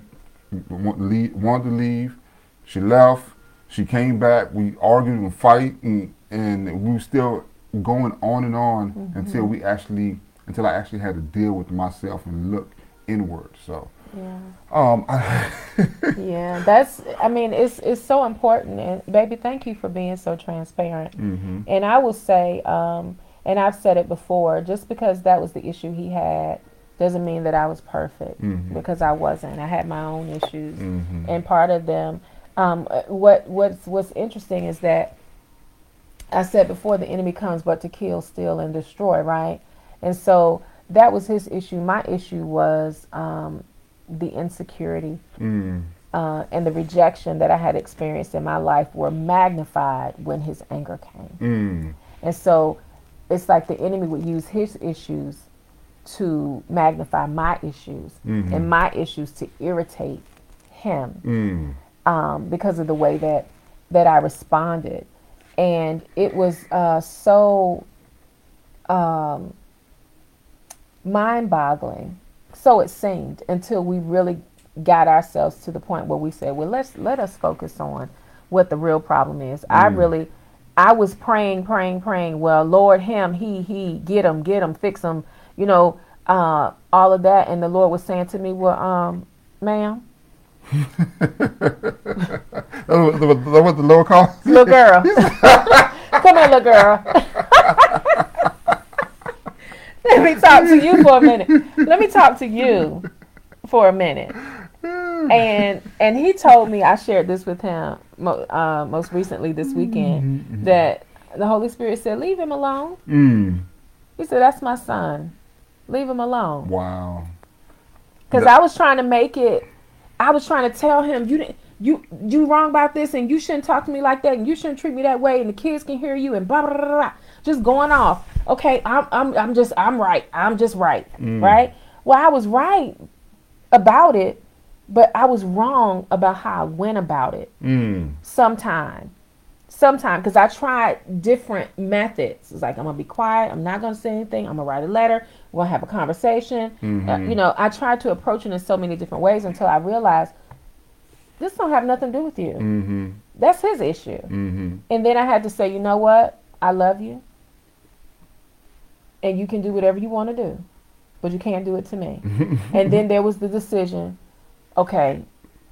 Speaker 1: wa- leave, wanted to leave, she left, she came back, we argued and fight, and, and we were still going on and on until we actually, until I actually had to deal with myself and look inward. So,
Speaker 2: Yeah.
Speaker 1: um,
Speaker 2: Yeah, that's. I mean, it's it's so important, and baby, thank you for being so transparent.
Speaker 1: hmm
Speaker 2: And I will say, um, and I've said it before, just because that was the issue he had, doesn't mean that I was perfect
Speaker 1: Mhm.
Speaker 2: because I wasn't. I had my own issues,
Speaker 1: hmm
Speaker 2: and part of them. Um, uh, what what's what's interesting is that I said before the enemy comes but to kill, steal, and destroy, right? And so that was his issue. My issue was um, the insecurity
Speaker 1: mm,
Speaker 2: uh, and the rejection that I had experienced in my life were magnified when his anger came.
Speaker 1: mm,
Speaker 2: And so it's like the enemy would use his issues to magnify my issues
Speaker 1: Mhm.
Speaker 2: and my issues to irritate him
Speaker 1: mm,
Speaker 2: um, because of the way that that I responded, and it was uh, so um, mind-boggling. So it seemed until we really got ourselves to the point where we said, "Well, let's let us focus on what the real problem is." I
Speaker 1: Mm.
Speaker 2: really, I was praying, praying, praying. Well, Lord, him, he, he, get him, get him, fix him. You know, uh, all of that, and the Lord was saying to me, "Well, um, ma'am."
Speaker 1: That was, that was- the lower cost.
Speaker 2: little girl. Come here, little girl. Let me talk to you for a minute. Let me talk to you for a minute. And and he told me I shared this with him mo- uh, most recently this weekend that the Holy Spirit said, "Leave him alone."
Speaker 1: Mm.
Speaker 2: He said, "That's my son. Leave him alone."
Speaker 1: Wow.
Speaker 2: Because
Speaker 1: That-
Speaker 2: I was trying to make it. I was trying to tell him you didn't. You you wrong about this, and you shouldn't talk to me like that, and you shouldn't treat me that way, and the kids can hear you, and blah blah blah, blah, just going off. Okay, I'm I'm I'm just I'm right. I'm just right,
Speaker 1: Mm.
Speaker 2: right? Well, I was right about it, but I was wrong about how I went about it.
Speaker 1: Mm.
Speaker 2: Sometime, sometime, because I tried different methods. It's like I'm gonna be quiet. I'm not gonna say anything. I'm gonna write a letter. We're gonna have a conversation. Uh,
Speaker 1: Mhm.
Speaker 2: you know, I tried to approach it in so many different ways until I realized this don't have nothing to do with you.
Speaker 1: Mm-hmm.
Speaker 2: That's his issue.
Speaker 1: Mm-hmm.
Speaker 2: And then I had to say, you know what? I love you. And you can do whatever you want to do, but you can't do it to me. and then there was the decision, okay,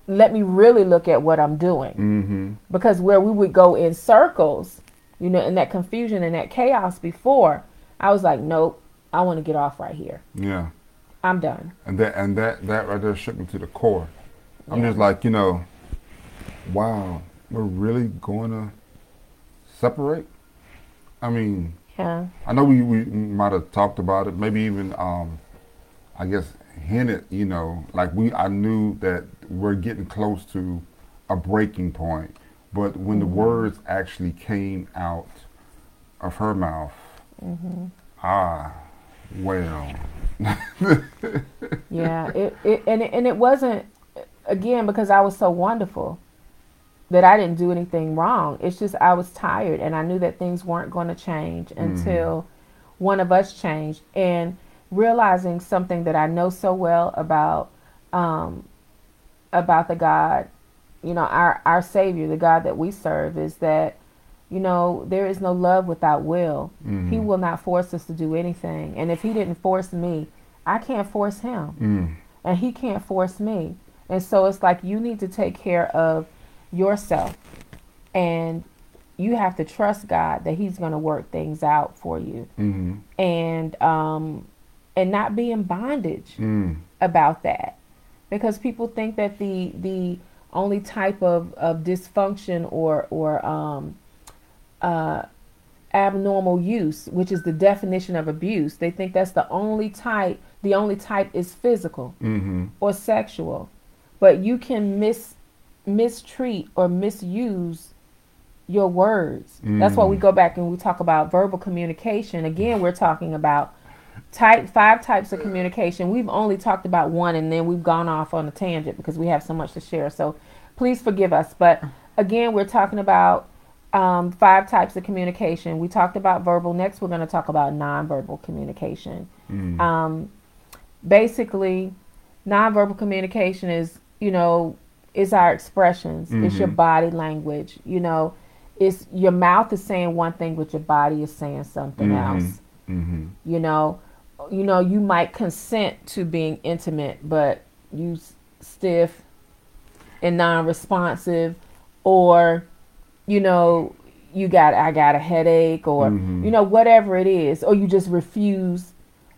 Speaker 2: let me really look at what I'm doing.
Speaker 1: Mm-hmm.
Speaker 2: Because where we would go in circles, you know, in that confusion and that chaos before, I was like, nope, I want to get off right here.
Speaker 1: Yeah.
Speaker 2: I'm done.
Speaker 1: And that and that that right there shook me to the core. I'm
Speaker 2: Yeah.
Speaker 1: just like, you know, wow, we're really going to separate. I mean,
Speaker 2: Yeah.
Speaker 1: I know we, we might have talked about it, maybe even, um, I guess, hinted, you know, like we, I knew that we're getting close to a breaking point. But when the words actually came out of her mouth, ah, well,
Speaker 2: Yeah, it, it and it, and it wasn't again because I was so wonderful that I didn't do anything wrong. It's just I was tired and I knew that things weren't going to change until one of us changed. And realizing something that I know so well about um, about the God, you know, our our Savior, the God that we serve, is that you know there is no love without will. He will not force us to do anything, and if He didn't force me, I can't force Him.
Speaker 1: Mm,
Speaker 2: and he can't force me. And so it's like you need to take care of yourself. And you have to trust God that he's going to work things out for you.
Speaker 1: Mm,
Speaker 2: and um and not be in bondage
Speaker 1: mm,
Speaker 2: about that. Because people think that the the only type of, of dysfunction or or um uh abnormal use which is the definition of abuse they think that's the only type the only type is physical
Speaker 1: mm-hmm,
Speaker 2: or sexual. But you can mis mistreat or misuse your words. That's why we
Speaker 1: Mm.
Speaker 2: go back and we talk about verbal communication. Again we're talking about type five types of communication. We've only talked about one and then we've gone off on a tangent because we have so much to share. So please forgive us. But again we're talking about um, five types of communication. We talked about verbal. Next we're going to talk about nonverbal communication.
Speaker 1: Mm,
Speaker 2: um, basically nonverbal communication is you know is our expressions. It's your
Speaker 1: Mhm.
Speaker 2: body language. You know it's your mouth is saying one thing but your body is saying something
Speaker 1: Mhm.
Speaker 2: else.
Speaker 1: Mm-hmm,
Speaker 2: you know you know you might consent to being intimate but you stiff and non-responsive or you know you got i got a headache or
Speaker 1: Mhm.
Speaker 2: you know whatever it is or you just refuse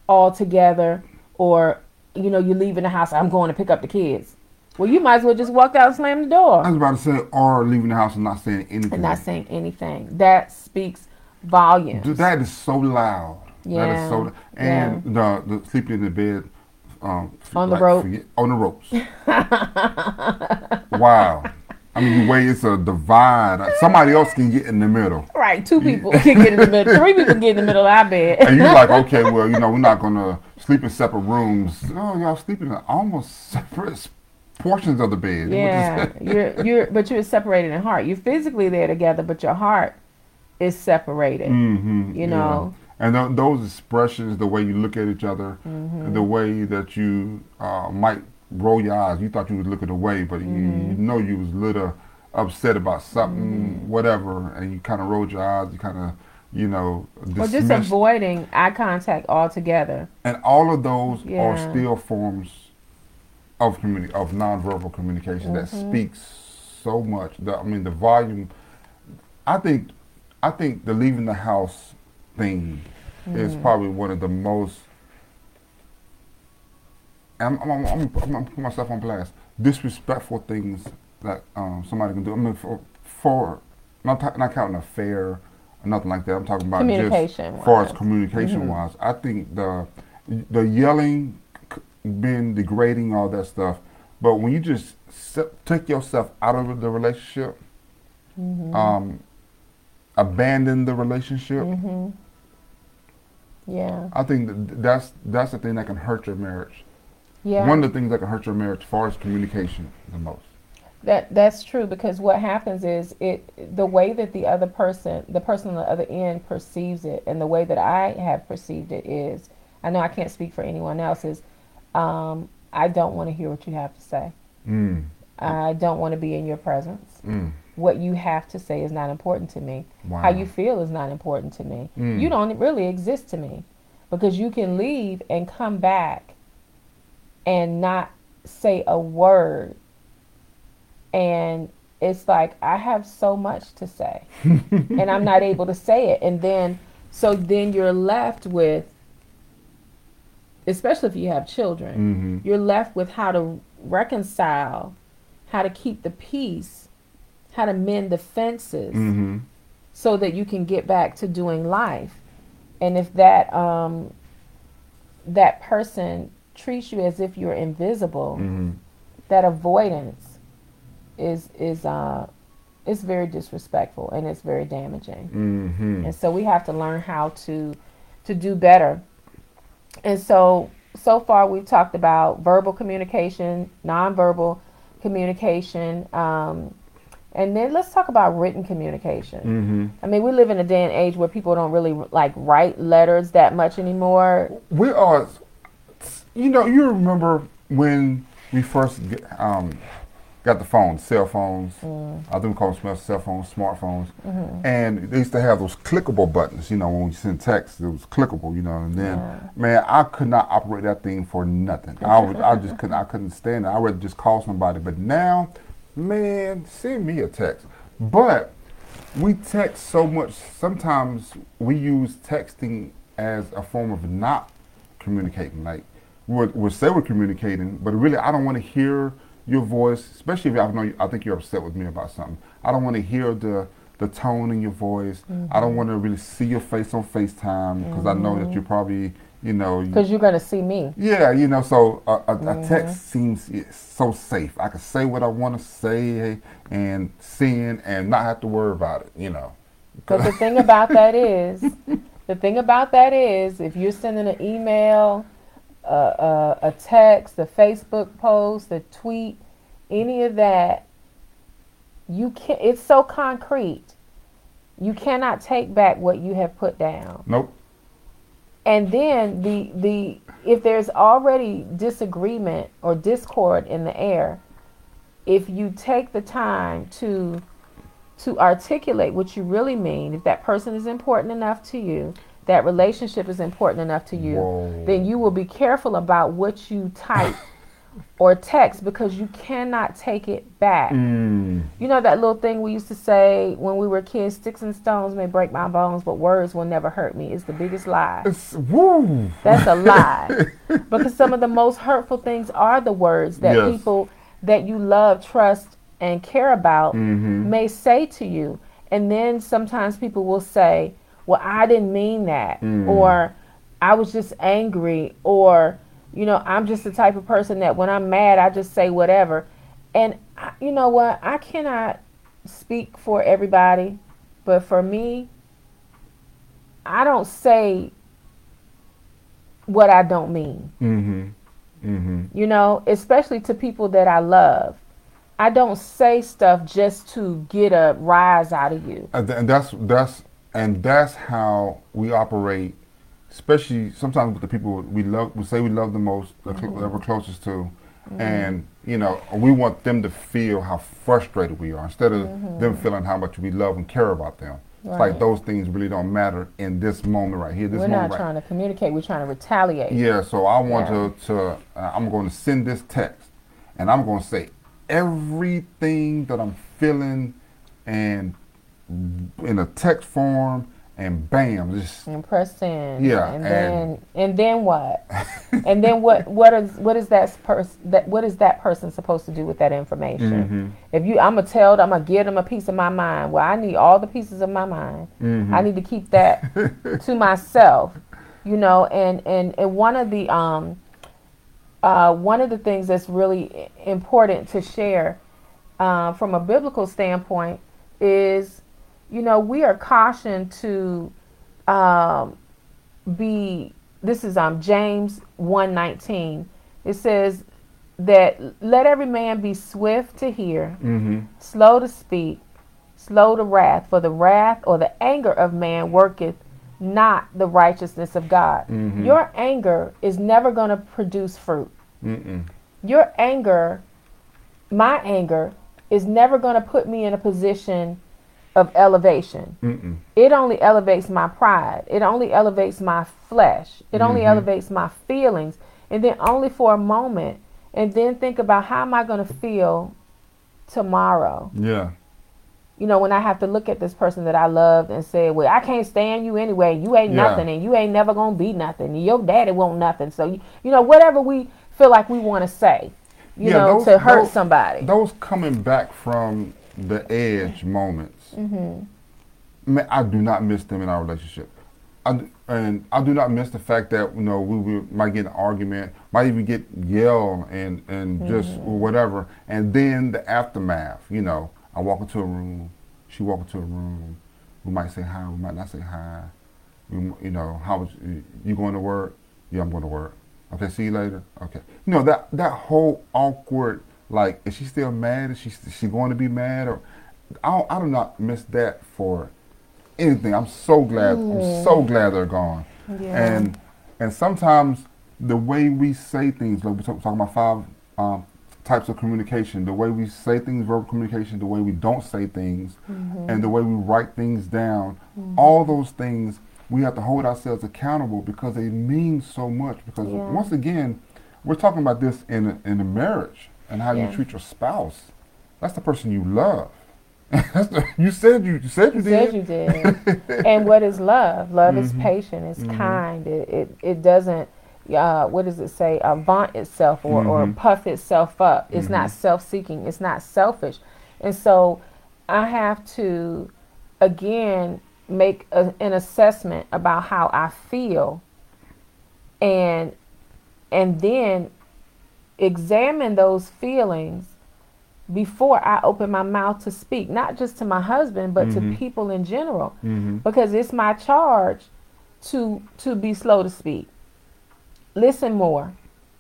Speaker 2: altogether or you know you're leaving the house i'm going to pick up the kids well you might as well just walk out and slam the door I
Speaker 1: was about to say, or leaving the house and not saying anything.
Speaker 2: and not saying anything that speaks volumes
Speaker 1: Dude, that is so loud.
Speaker 2: Yeah,
Speaker 1: is so. And the the sleeping in the bed. Um,
Speaker 2: On the rope.
Speaker 1: forget- on the ropes. wow. I mean, the way it's a divide. Somebody else can get in the middle.
Speaker 2: right two people can get in the middle three people can get in the middle of our bed
Speaker 1: And you're like, okay, well, you know, we're not gonna sleep in separate rooms. Oh, y'all sleeping in almost separate portions of the bed.
Speaker 2: Yeah, you're you're but you're separated in heart. You're physically there together, but your heart is separated.
Speaker 1: hmm
Speaker 2: You know.
Speaker 1: And th- those expressions, the way you look at each other,
Speaker 2: Mm-hmm.
Speaker 1: the way that you uh, might roll your eyes. You thought you was looking away, but you,
Speaker 2: Mm-hmm.
Speaker 1: you know you was a little upset about something, whatever, and you kind of rolled your eyes. You kind of, you know,
Speaker 2: Or just avoiding eye contact altogether.
Speaker 1: And all of those
Speaker 2: Yeah.
Speaker 1: are still forms of communi- of nonverbal communication that
Speaker 2: Mm-hmm.
Speaker 1: speaks so much. The, I mean, the volume. I think, I think the leaving the house thing is
Speaker 2: Mm-hmm.
Speaker 1: probably one of the most. I'm, I'm, I'm, I'm, I'm gonna put myself on blast. Disrespectful things that um, somebody can do. I mean, for, for not ta- not counting affair, nothing like that. I'm talking about
Speaker 2: Communication
Speaker 1: just as far as communication
Speaker 2: Mhm.
Speaker 1: wise. I think the the yelling, being degrading, all that stuff. But when you just se- take yourself out of the relationship,
Speaker 2: Mhm.
Speaker 1: um, abandon the relationship,
Speaker 2: Mhm. Yeah.
Speaker 1: I think that that's that's the thing that can hurt your marriage.
Speaker 2: Yeah.
Speaker 1: One of the things that can hurt your marriage, as far as communication, the most.
Speaker 2: That that's true because what happens is it the way that the other person, the person on the other end perceives it, and the way that I have perceived it is, I know I can't speak for anyone else. Is um, I don't want to hear what you have to say.
Speaker 1: Mm,
Speaker 2: I don't want to be in your presence.
Speaker 1: mm,
Speaker 2: What you have to say is not important to me.
Speaker 1: wow.
Speaker 2: How you feel is not important to me.
Speaker 1: Mm.
Speaker 2: You don't really exist to me because you can leave and come back and not say a word. And it's like, I have so much to say and I'm not able to say it. And then, so then you're left with, especially if you have children,
Speaker 1: hmm
Speaker 2: you're left with how to reconcile, how to keep the peace, how to mend the fences
Speaker 1: hmm
Speaker 2: so that you can get back to doing life. And if that um, that person treats you as if you're invisible,
Speaker 1: hmm
Speaker 2: that avoidance is is uh, is very disrespectful and it's very damaging.
Speaker 1: hmm
Speaker 2: And so we have to learn how to to do better. And so so far we've talked about verbal communication, nonverbal communication, um, and then let's talk about written communication.
Speaker 1: hmm
Speaker 2: I mean, we live in a day and age where people don't really like write letters that much anymore.
Speaker 1: We are, you know, you remember when we first um, got the phones, cell phones.
Speaker 2: Mm.
Speaker 1: I think we call them cell phones, smartphones.
Speaker 2: Mm-hmm.
Speaker 1: And they used to have those clickable buttons, you know, when we send text, it was clickable, you know. And then,
Speaker 2: Yeah.
Speaker 1: man, I could not operate that thing for nothing. I would, I just couldn't, I couldn't stand it. I would just call somebody. But now, man, send me a text. But we text so much. Sometimes we use texting as a form of not communicating. Like we'll say we're communicating, but really I don't want to hear your voice, especially if I know you, I think you're upset with me about something. I don't want to hear the the tone in your voice. I don't mm-hmm. want to really see your face on FaceTime because I know that you're mm-hmm. probably you know
Speaker 2: Because you're going to see me.
Speaker 1: yeah, you know, so a, a, a text mm-hmm. seems so safe. I can say what I want to say and send and not have to worry about it, you know.
Speaker 2: But the thing about that is, the thing about that is, if you're sending an email, a, a, a text, a Facebook post, a tweet, any of that, you can. It's so concrete. You cannot take back what you have put down.
Speaker 1: Nope.
Speaker 2: And then the the if there's already disagreement or discord in the air, if you take the time to to articulate what you really mean, if that person is important enough to you, that relationship is important enough to you,
Speaker 1: Whoa.
Speaker 2: then you will be careful about what you type or text because you cannot take it back.
Speaker 1: Mm.
Speaker 2: You know that little thing we used to say when we were kids, sticks and stones may break my bones, but words will never hurt me. It's the biggest lie. That's a lie. because some of the most hurtful things are the words that
Speaker 1: Yes.
Speaker 2: people that you love, trust, and care about
Speaker 1: Mhm.
Speaker 2: may say to you. And then sometimes people will say, Well, I didn't mean that.
Speaker 1: Mm.
Speaker 2: Or I was just angry. Or, you know, I'm just the type of person that when I'm mad, I just say whatever. And I, you know what? I cannot speak for everybody, but for me, I don't say what I don't mean.
Speaker 1: Mm-hmm. Mm-hmm.
Speaker 2: You know, especially to people that I love. I don't say stuff just to get a rise out of you.
Speaker 1: And, and that's that's and that's how we operate, especially sometimes with the people we love. We say we love the most, the cl- mm-hmm. that we're closest to, mm-hmm. and you know we want them to feel how frustrated we are instead of mm-hmm. them feeling how much we love and care about them. It's like those things really don't matter in this moment right here. This
Speaker 2: We're not
Speaker 1: right
Speaker 2: trying to communicate, we're trying to retaliate.
Speaker 1: Yeah, so I want
Speaker 2: Yeah.
Speaker 1: to, to uh, I'm going to send this text and I'm going to say everything that I'm feeling and in a text form and bam, just
Speaker 2: and press in.
Speaker 1: Yeah,
Speaker 2: and,
Speaker 1: and-
Speaker 2: then and then what? and then what? What is what is that person that what is that person supposed to do with that information?
Speaker 1: Mhm.
Speaker 2: If you, I'm gonna tell them, I'm gonna give them a piece of my mind. Well, I need all the pieces of my mind.
Speaker 1: Mhm.
Speaker 2: I need to keep that to myself, you know. And and and one of the um, uh, one of the things that's really important to share uh, from a biblical standpoint is, you know, we are cautioned to um, be. This is um James one nineteen. It says that let every man be swift to hear,
Speaker 1: Mhm.
Speaker 2: slow to speak, slow to wrath, for the wrath or the anger of man worketh not the righteousness of God.
Speaker 1: Mhm.
Speaker 2: Your anger is never going to produce fruit.
Speaker 1: Mm-mm.
Speaker 2: Your anger, my anger, is never going to put me in a position of elevation.
Speaker 1: Mm-mm.
Speaker 2: It only elevates my pride. It only elevates my flesh. It only
Speaker 1: Mhm.
Speaker 2: elevates my feelings. And then only for a moment. And then think about how am I going to feel tomorrow?
Speaker 1: Yeah.
Speaker 2: you know, when I have to look at this person that I loved and say, well, I can't stand you anyway. You ain't
Speaker 1: Yeah.
Speaker 2: nothing and you ain't never going to be nothing. Your daddy won't nothing. So, you, you know, whatever we feel like we want to say, you
Speaker 1: Yeah,
Speaker 2: know,
Speaker 1: those-
Speaker 2: to hurt
Speaker 1: those-
Speaker 2: somebody.
Speaker 1: Those coming back from the edge moments,
Speaker 2: hmm
Speaker 1: man, I do not miss them in our relationship. I d and I do not miss the fact that you know we, we might get an argument, might even get yelled and and just
Speaker 2: Mm-hmm.
Speaker 1: whatever, and then the aftermath. You know, I walk into a room, she walk into a room, we might say hi, we might not say hi. We, you know, how was you, you going to work? Yeah, I'm going to work. Okay, see you later. Okay, you know that that whole awkward like, is she still mad? Is she is she going to be mad or? I don't, I do not miss that for anything. I'm so glad. I'm so glad they're gone.
Speaker 2: Yeah.
Speaker 1: And and sometimes the way we say things, like we're talking about five um, types of communication, the way we say things, verbal communication, the way we don't say things,
Speaker 2: Mm-hmm.
Speaker 1: and the way we write things down, all those things we have to hold ourselves accountable because they mean so much. Because
Speaker 2: Yeah.
Speaker 1: once again, we're talking about this in a, in a marriage and how
Speaker 2: Yeah.
Speaker 1: you treat your spouse. That's the person you love. You said you, you said you
Speaker 2: You
Speaker 1: did.
Speaker 2: said you did. and what is love? Love is
Speaker 1: Mhm.
Speaker 2: patient. It's
Speaker 1: Mhm.
Speaker 2: kind. It, it it doesn't. Uh, what does it say? Uh, vaunt itself or, or
Speaker 1: Mhm.
Speaker 2: puff itself up. It's not
Speaker 1: Mhm.
Speaker 2: self-seeking. It's not selfish. And so, I have to, again, make a, an assessment about how I feel, and and then examine those feelings before I open my mouth to speak, not just to my husband, but to
Speaker 1: Mhm.
Speaker 2: people in general,
Speaker 1: Mm-hmm.
Speaker 2: because it's my charge to to be slow to speak. Listen more.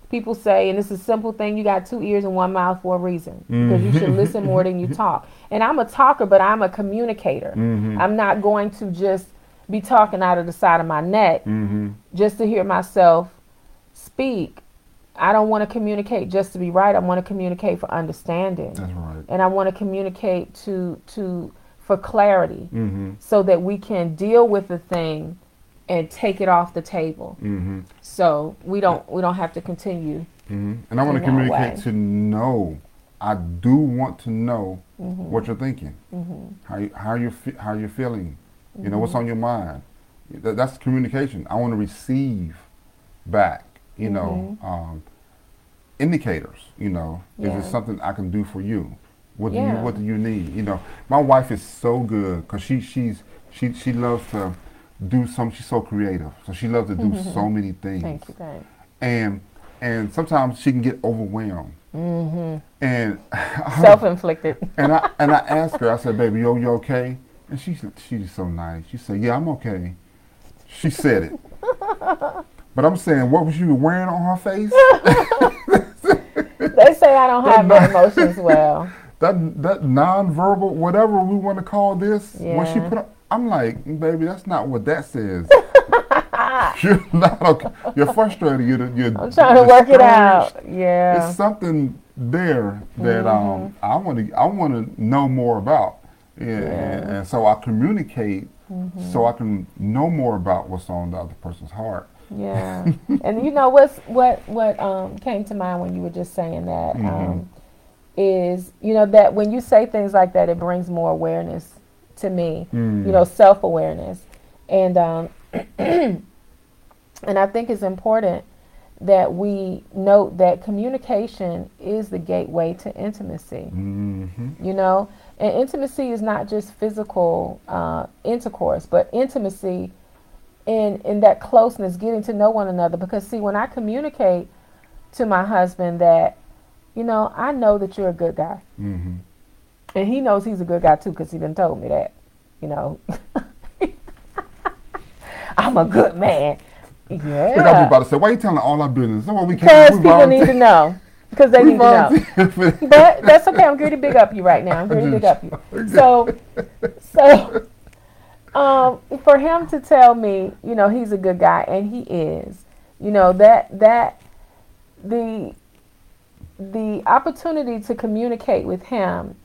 Speaker 2: People say, and it's a simple thing: you got two ears and one mouth for a reason, because you should listen more than you talk. And I'm a talker, but I'm a communicator.
Speaker 1: Mm-hmm.
Speaker 2: I'm not going to just be talking out of the side of my neck
Speaker 1: Mm-hmm.
Speaker 2: just to hear myself speak. I don't want to communicate just to be right. I want to communicate for understanding
Speaker 1: That's right.
Speaker 2: and I want to communicate to to for clarity
Speaker 1: Mm-hmm.
Speaker 2: so that we can deal with the thing and take it off the table
Speaker 1: Mm-hmm.
Speaker 2: so we don't we don't have to continue
Speaker 1: Mm-hmm. And I want to communicate
Speaker 2: way.
Speaker 1: to know. I do want to know
Speaker 2: Mhm.
Speaker 1: what you're thinking,
Speaker 2: Mhm.
Speaker 1: how you, how you fe- how you're feeling. You know what's
Speaker 2: Mm-hmm.
Speaker 1: on your mind. That, that's communication. I want to receive back. You know,
Speaker 2: Mm-hmm.
Speaker 1: um, indicators. You know, is
Speaker 2: Yeah.
Speaker 1: it something I can do for you? What do
Speaker 2: Yeah.
Speaker 1: you What do you need? You know, my wife is so good because she she's she she loves to do some. She's so creative, so she loves to do so many things
Speaker 2: thank you thank
Speaker 1: and and sometimes she can get overwhelmed.
Speaker 2: mm-hmm.
Speaker 1: And
Speaker 2: self-inflicted
Speaker 1: and I and I asked her, I said, "Baby, yo, you okay?" And she she's so nice. She said, "Yeah, I'm okay." She said it, but I'm saying, what was you wearing on her face?
Speaker 2: they say I don't have my emotions well
Speaker 1: that that nonverbal, whatever we want to call this. When she put, up, I'm like, baby, that's not what that says. you're not okay. You're frustrated. You're you're
Speaker 2: I'm trying to work it out yeah
Speaker 1: it's something there that
Speaker 2: Mm-hmm.
Speaker 1: um, I want to I want to know more about. Yeah, And,
Speaker 2: Yeah. Mm-hmm.
Speaker 1: and so I communicate so I can know more about what's on the other person's heart.
Speaker 2: Yeah, and you know what's what what um came to mind when you were just saying that
Speaker 1: Mhm.
Speaker 2: um, is you know that when you say things like that, it brings more awareness to me.
Speaker 1: Mm.
Speaker 2: You know, self awareness, And um, and I think it's important that we note that communication is the gateway to intimacy.
Speaker 1: Mm-hmm.
Speaker 2: You know, and intimacy is not just physical uh, intercourse, but intimacy in in that closeness, getting to know one another. Because see, when I communicate to my husband that, you know, I know that you're a good guy,
Speaker 1: Mm-hmm.
Speaker 2: and he knows he's a good guy too, because he done told me that. You know, I'm a good man.
Speaker 1: We got people
Speaker 2: Yeah,
Speaker 1: about to say, "Why are you telling all our business?" No, we
Speaker 2: because
Speaker 1: can't. we
Speaker 2: people need to know. Because they
Speaker 1: we
Speaker 2: need to know. But that's okay. I'm going to big up you right now. I'm going to big up you. So, so, um, for him to tell me, you know, he's a good guy, and he is, you know, that that the the opportunity to communicate with him,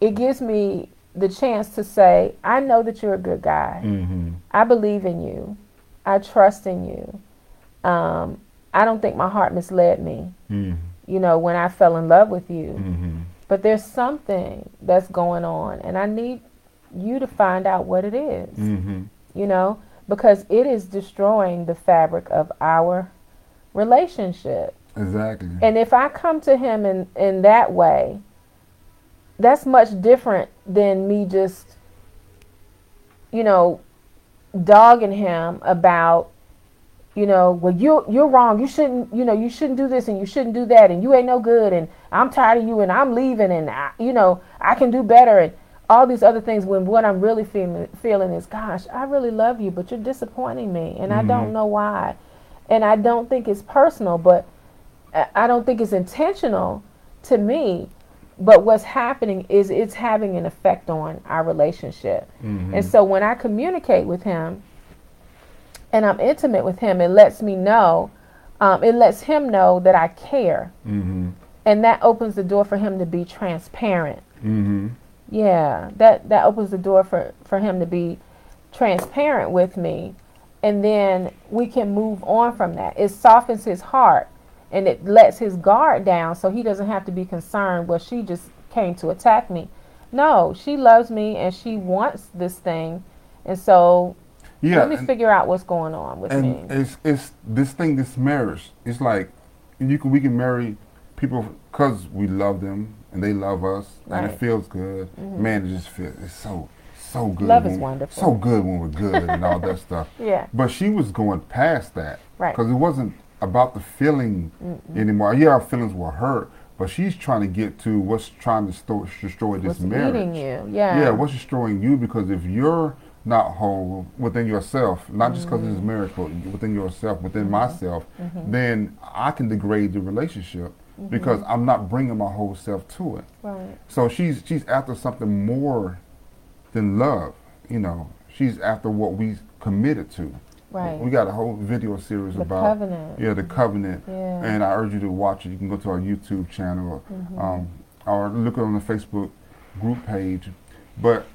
Speaker 2: it gives me the chance to say, I know that you're a good guy.
Speaker 1: Mhm.
Speaker 2: I believe in you. I trust in you. Um, I don't think my heart misled me.
Speaker 1: Mhm.
Speaker 2: You know, when I fell in love with you.
Speaker 1: Mhm.
Speaker 2: But there's something that's going on, and I need you to find out what it is,
Speaker 1: Mhm.
Speaker 2: you know, because it is destroying the fabric of our relationship.
Speaker 1: Exactly.
Speaker 2: And if I come to him in, in that way, that's much different than me just, you know, dogging him about, you know, well you you're wrong. You shouldn't, you know, you shouldn't do this and you shouldn't do that and you ain't no good and I'm tired of you and I'm leaving and I, you know I can do better and all these other things. When what I'm really feeling feeling is, gosh, I really love you, but you're disappointing me and I don't
Speaker 1: Mhm.
Speaker 2: know why. And I don't think it's personal, but I don't think it's intentional to me, but what's happening is it's having an effect on our relationship.
Speaker 1: Mhm.
Speaker 2: And so when I communicate with him and I'm intimate with him, it lets me know, um, it lets him know that I care.
Speaker 1: Mhm.
Speaker 2: And that opens the door for him to be transparent. Yeah, that, that opens the door for, for him to be transparent with me. And then we can move on from that. It softens his heart and it lets his guard down so he doesn't have to be concerned, well, she just came to attack me. No, she loves me and she wants this thing. And so
Speaker 1: Yeah.
Speaker 2: let me
Speaker 1: and-
Speaker 2: figure out what's going on with
Speaker 1: and
Speaker 2: me.
Speaker 1: it's it's this thing this marriage it's like you can we can marry people because we love them and they love us and it feels good mm-hmm. man it just feels it's so so good
Speaker 2: Love is wonderful.
Speaker 1: so good when we're good and all that stuff
Speaker 2: Yeah,
Speaker 1: but she was going past that
Speaker 2: Right.
Speaker 1: because it wasn't about the feeling anymore yeah our feelings were hurt but she's trying to get to what's trying to sto- destroy this
Speaker 2: what's
Speaker 1: marriage
Speaker 2: eating you? Yeah.
Speaker 1: yeah, what's destroying you? Because if you're not whole within yourself, not just because
Speaker 2: Mm-hmm.
Speaker 1: it's marriage, but within yourself, within mm-hmm. myself, mm-hmm. then I can degrade the relationship because I'm not bringing my whole self to it.
Speaker 2: right.
Speaker 1: So she's she's after something more than love. You know, she's after what we committed to.
Speaker 2: Right.
Speaker 1: We got a whole video series
Speaker 2: The
Speaker 1: about
Speaker 2: covenant.
Speaker 1: yeah the covenant,
Speaker 2: Yeah.
Speaker 1: and I urge you to watch it. You can go to our YouTube channel um, or look on the Facebook group page. But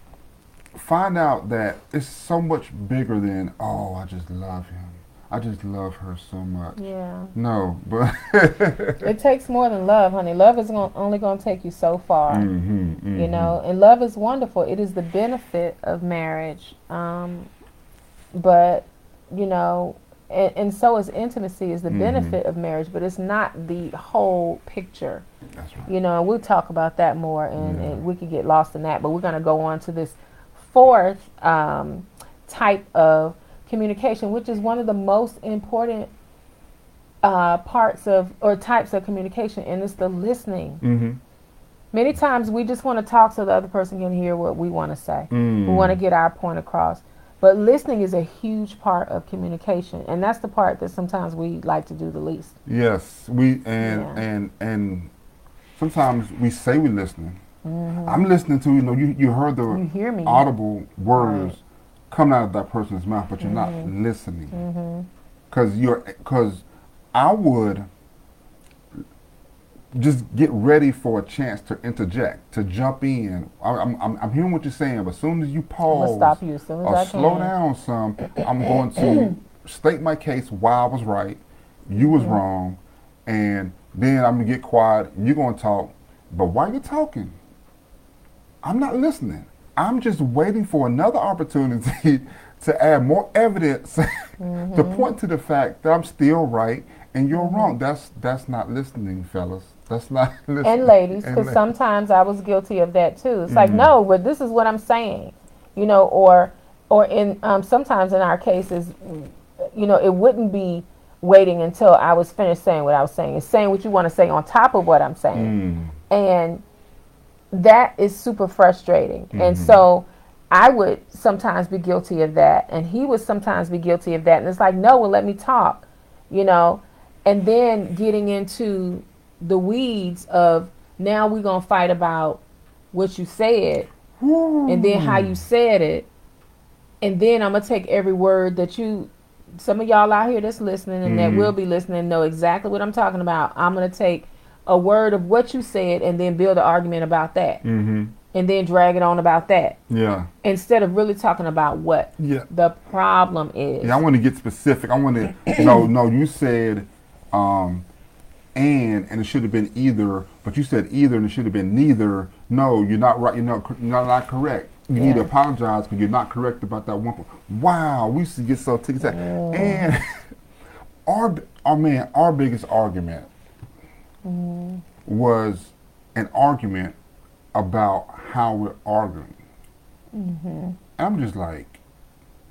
Speaker 1: find out that it's so much bigger than, oh, I just love him. I just love her so much.
Speaker 2: Yeah.
Speaker 1: No, but.
Speaker 2: It takes more than love, honey. Love is gon- only going to take you so far.
Speaker 1: Mhm, mhm.
Speaker 2: You know, and love is wonderful. It is the benefit of marriage. Um, but, you know, and, and so is intimacy is the
Speaker 1: Mhm.
Speaker 2: benefit of marriage, but it's not the whole picture.
Speaker 1: That's right.
Speaker 2: You know, and we'll talk about that more, and,
Speaker 1: Yeah.
Speaker 2: and we could get lost in that. But we're going to go on to this fourth um, type of communication, which is one of the most important uh, parts of or types of communication, and it's the listening.
Speaker 1: Mm-hmm.
Speaker 2: Many times we just want to talk so the other person can hear what we want to say.
Speaker 1: Mm.
Speaker 2: We want to get our point across. But listening is a huge part of communication, and that's the part that sometimes we like to do the least.
Speaker 1: Yes, we and
Speaker 2: Yeah.
Speaker 1: and and sometimes we say we're listening. I'm listening to you know you you heard the
Speaker 2: Mm-hmm. You
Speaker 1: audible words
Speaker 2: Right.
Speaker 1: Coming out of that person's mouth, but you're not
Speaker 2: Mm-hmm.
Speaker 1: listening mm-hmm. because you're because I would just get ready for a chance to interject to jump in. I- I'm I'm, I'm hearing what you're saying, but as soon as you
Speaker 2: I'm
Speaker 1: pause
Speaker 2: stop you as soon uh, as
Speaker 1: or
Speaker 2: I
Speaker 1: slow
Speaker 2: can.
Speaker 1: down some, I'm going to state my case why I was right, you was mm-hmm. wrong, and then I'm gonna get quiet. You're gonna talk, but while you're talking, I'm not listening. I'm just waiting for another opportunity to add more evidence to
Speaker 2: Mm-hmm.
Speaker 1: point to the fact that I'm still right and you're wrong. That's that's not listening, fellas. That's not listening.
Speaker 2: and ladies, because sometimes I was guilty of that too. It's like,
Speaker 1: Mhm.
Speaker 2: no, but this is what I'm saying, you know, or or in um, sometimes in our cases, you know, it wouldn't be waiting until I was finished saying what I was saying. It's saying what you want to say on top of what I'm saying,
Speaker 1: Mm.
Speaker 2: and that is super frustrating. And
Speaker 1: Mhm.
Speaker 2: so. I would sometimes be guilty of that, and he would sometimes be guilty of that. And it's like, no, well, let me talk, you know. And then getting into the weeds of now we're gonna fight about what you said, and then how you said it, and then I'm gonna take every word that you. Some of y'all out here that's listening and that
Speaker 1: Mhm.
Speaker 2: will be listening know exactly what I'm talking about. I'm gonna take a word of what you said and then build an argument about that,
Speaker 1: Mm-hmm.
Speaker 2: and then drag it on about that
Speaker 1: Yeah.
Speaker 2: instead of really talking about what
Speaker 1: Yeah.
Speaker 2: the problem is.
Speaker 1: Yeah, I want to get specific. I want to no, no. You said um, and and it should have been either, but you said either and it should have been neither. No, you're not right. You're not. You're not, not correct. You need to apologize because you're not correct about that one. point. Wow, we used to get so ticked. And our our man, our biggest argument was an argument about how we're arguing. And I'm just like,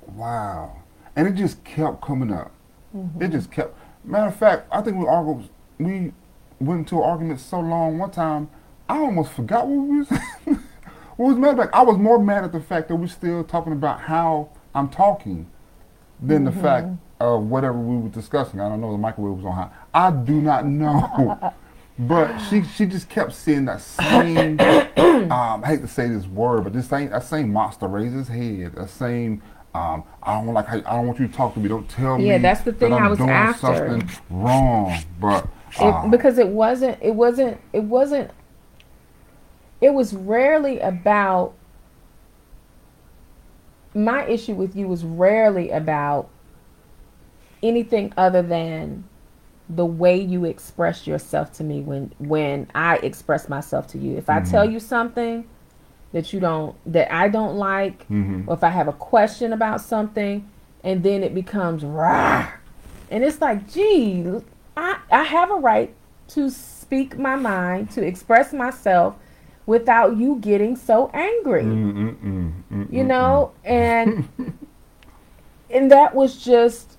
Speaker 1: wow. And it just kept coming up. It just kept. Matter of fact, I think we argued. We went into an argument so long. One time, I almost forgot what we was. what was mad about. I was more mad at the fact that we're still talking about how I'm talking than the fact mm-hmm. of whatever we were discussing. I don't know. The microwave was on high. I do not know. But she she just kept seeing that same um, I hate to say this word, but this same that same monster raise his head. That same um, I don't like how, I don't want you to talk to me. Don't tell me.
Speaker 2: Yeah, that's the thing
Speaker 1: that
Speaker 2: I was
Speaker 1: doing
Speaker 2: after.
Speaker 1: something wrong. But uh,
Speaker 2: it, because it wasn't it wasn't it wasn't it was rarely about my issue with you was rarely about anything other than the way you express yourself to me when when I express myself to you. If I
Speaker 1: Mm-hmm.
Speaker 2: tell you something that you don't that I don't like
Speaker 1: Mhm.
Speaker 2: or if I have a question about something and then it becomes rah and it's like gee I, I have a right to speak my mind to express myself without you getting so angry
Speaker 1: mm, mm, mm, mm,
Speaker 2: you
Speaker 1: mm,
Speaker 2: know and and that was just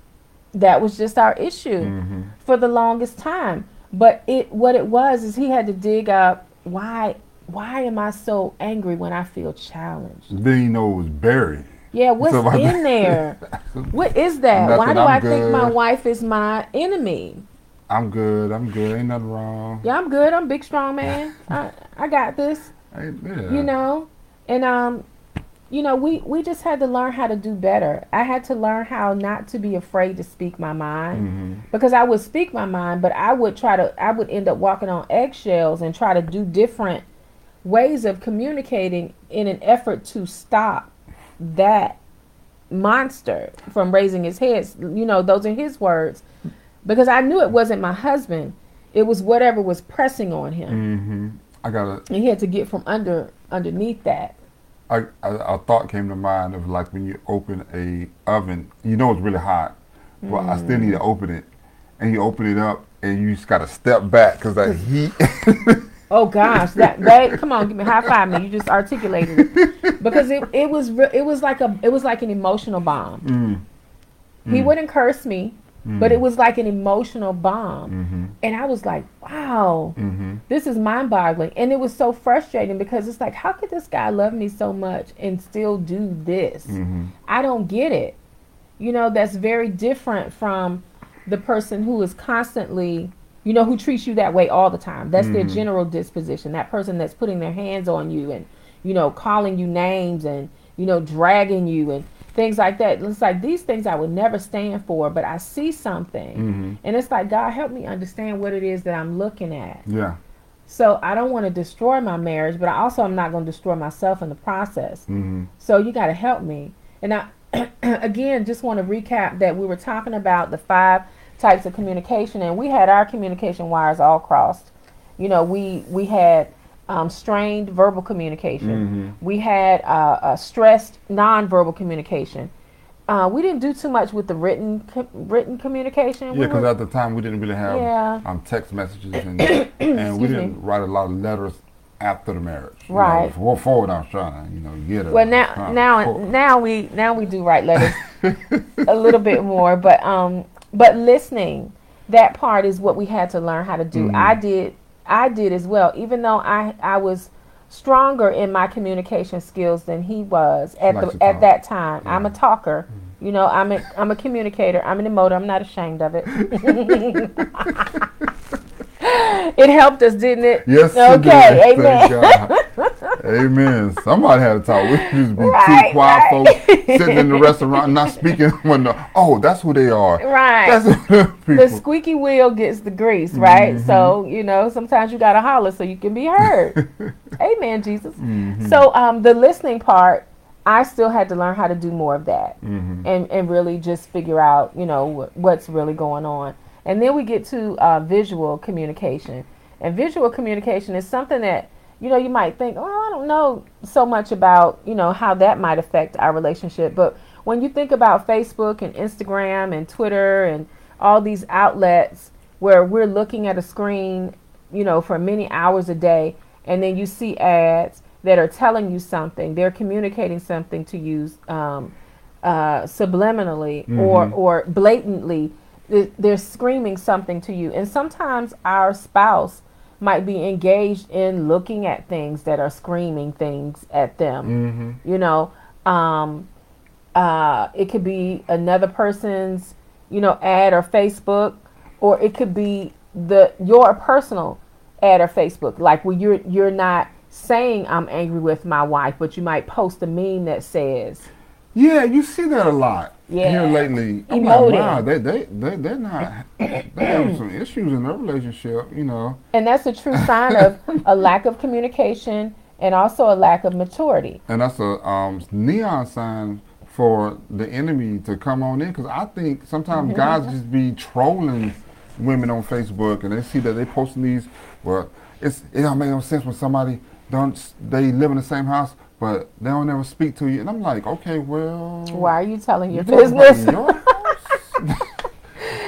Speaker 2: that was just our issue
Speaker 1: Mhm.
Speaker 2: for the longest time but it what it was is he had to dig up why why am i so angry when i feel challenged.
Speaker 1: Then you know it was buried.
Speaker 2: yeah what's
Speaker 1: So
Speaker 2: in there what is that why do
Speaker 1: I'm
Speaker 2: i think my wife is my enemy
Speaker 1: I'm good. I'm good. Ain't nothing wrong.
Speaker 2: yeah i'm good i'm big strong man i i got this
Speaker 1: Ain't- yeah.
Speaker 2: you know and um you know we we just had to learn how to do better i had to learn how not to be afraid to speak my mind
Speaker 1: Mhm.
Speaker 2: because i would speak my mind but i would try to i would end up walking on eggshells and try to do different ways of communicating in an effort to stop that monster from raising his head you know those are his words because i knew it wasn't my husband it was whatever was pressing on him
Speaker 1: Mhm. I got it.
Speaker 2: and he had to get from under underneath that
Speaker 1: I, a, a thought came to mind of like when you open a oven, you know it's really hot, but I still need to open it, and you open it up, and you just got to step back because that heat.
Speaker 2: Oh gosh, that that come on, give me high five me. You just articulated it because it, it was it was like a it was like an emotional bomb.
Speaker 1: mm.
Speaker 2: He
Speaker 1: Mm.
Speaker 2: wouldn't curse me, but it was like an emotional bomb,
Speaker 1: Mm-hmm.
Speaker 2: and I was like, wow,
Speaker 1: Mm-hmm.
Speaker 2: this is mind boggling, and it was so frustrating because it's like, how could this guy love me so much and still do this?
Speaker 1: Mm-hmm.
Speaker 2: I don't get it. You know, that's very different from the person who is constantly, you know, who treats you that way all the time. That's their
Speaker 1: Mhm.
Speaker 2: general disposition. That person that's putting their hands on you and, you know, calling you names and, you know, dragging you and things like that. It's like these things I would never stand for, but I see something.
Speaker 1: Mm-hmm.
Speaker 2: And it's like, God, help me understand what it is that I'm looking at.
Speaker 1: Yeah.
Speaker 2: So I don't want to destroy my marriage, but I also am not going to destroy myself in the process.
Speaker 1: Mm-hmm.
Speaker 2: So you got to help me. And I, again, just want to recap that we were talking about the five types of communication, and we had our communication wires all crossed. You know, we we had um, strained verbal communication.
Speaker 1: Mhm.
Speaker 2: We had uh, uh, stressed nonverbal communication. uh, we didn't do too much with the written co- written communication.
Speaker 1: Yeah, because
Speaker 2: were-
Speaker 1: at the time we didn't really have
Speaker 2: Yeah.
Speaker 1: um, text messages and, and we didn't write a lot of letters after the marriage. You know,
Speaker 2: Right.
Speaker 1: for forward, I was trying to you know get it.
Speaker 2: well now now
Speaker 1: forward.
Speaker 2: now we now we do write letters a little bit more, but um but listening that part is what we had to learn how to do.
Speaker 1: Mhm.
Speaker 2: I did I did as well, even though I I was stronger in my communication skills than he was at the at
Speaker 1: talk.
Speaker 2: that time. I'm a talker. Mm-hmm. You know, I'm a I'm a communicator. I'm an emoter. I'm not ashamed of it. it helped us, didn't it?
Speaker 1: Yes. it
Speaker 2: Okay.
Speaker 1: did.
Speaker 2: Amen.
Speaker 1: Amen. Somebody had to talk. We used to be
Speaker 2: Right,
Speaker 1: two quiet
Speaker 2: right.
Speaker 1: folks sitting in the restaurant not speaking. When the, oh, that's who they are.
Speaker 2: Right.
Speaker 1: The
Speaker 2: squeaky wheel gets the grease, right?
Speaker 1: Mhm.
Speaker 2: So you know, sometimes you gotta holler so you can be heard. Amen, Jesus.
Speaker 1: Mhm.
Speaker 2: So um, the listening part, I still had to learn how to do more of that,
Speaker 1: Mhm.
Speaker 2: and and really just figure out, you know, wh- what's really going on. And then we get to uh, visual communication, and visual communication is something that you know you might think, oh, I don't know so much about, you know, how that might affect our relationship, but when you think about Facebook and Instagram and Twitter and all these outlets where we're looking at a screen, you know, for many hours a day, and then you see ads that are telling you something, they're communicating something to you um, uh, subliminally or
Speaker 1: Mhm.
Speaker 2: or blatantly. They- They're screaming something to you, and sometimes our spouse might be engaged in looking at things that are screaming things at them.
Speaker 1: Mhm.
Speaker 2: you know um uh it could be another person's you know ad or facebook or it could be the your personal ad or facebook. Like where you're you're not saying i'm angry with my wife but you might post a meme that says
Speaker 1: Yeah, you see that a lot
Speaker 2: Yeah.
Speaker 1: here lately. I'm
Speaker 2: Emoting.
Speaker 1: like, wow, they they they they're not they have some issues in their relationship. You know.
Speaker 2: and that's a true sign of a lack of communication and also a lack of maturity
Speaker 1: And that's a um, neon sign for the enemy to come on in. Because I think sometimes guys just be trolling women on Facebook, and they see that they posting these. Well, it's it don't make no sense when somebody don't they live in the same house, but they don't ever speak to you. And I'm like, okay, well,
Speaker 2: why are you telling your
Speaker 1: you
Speaker 2: business
Speaker 1: your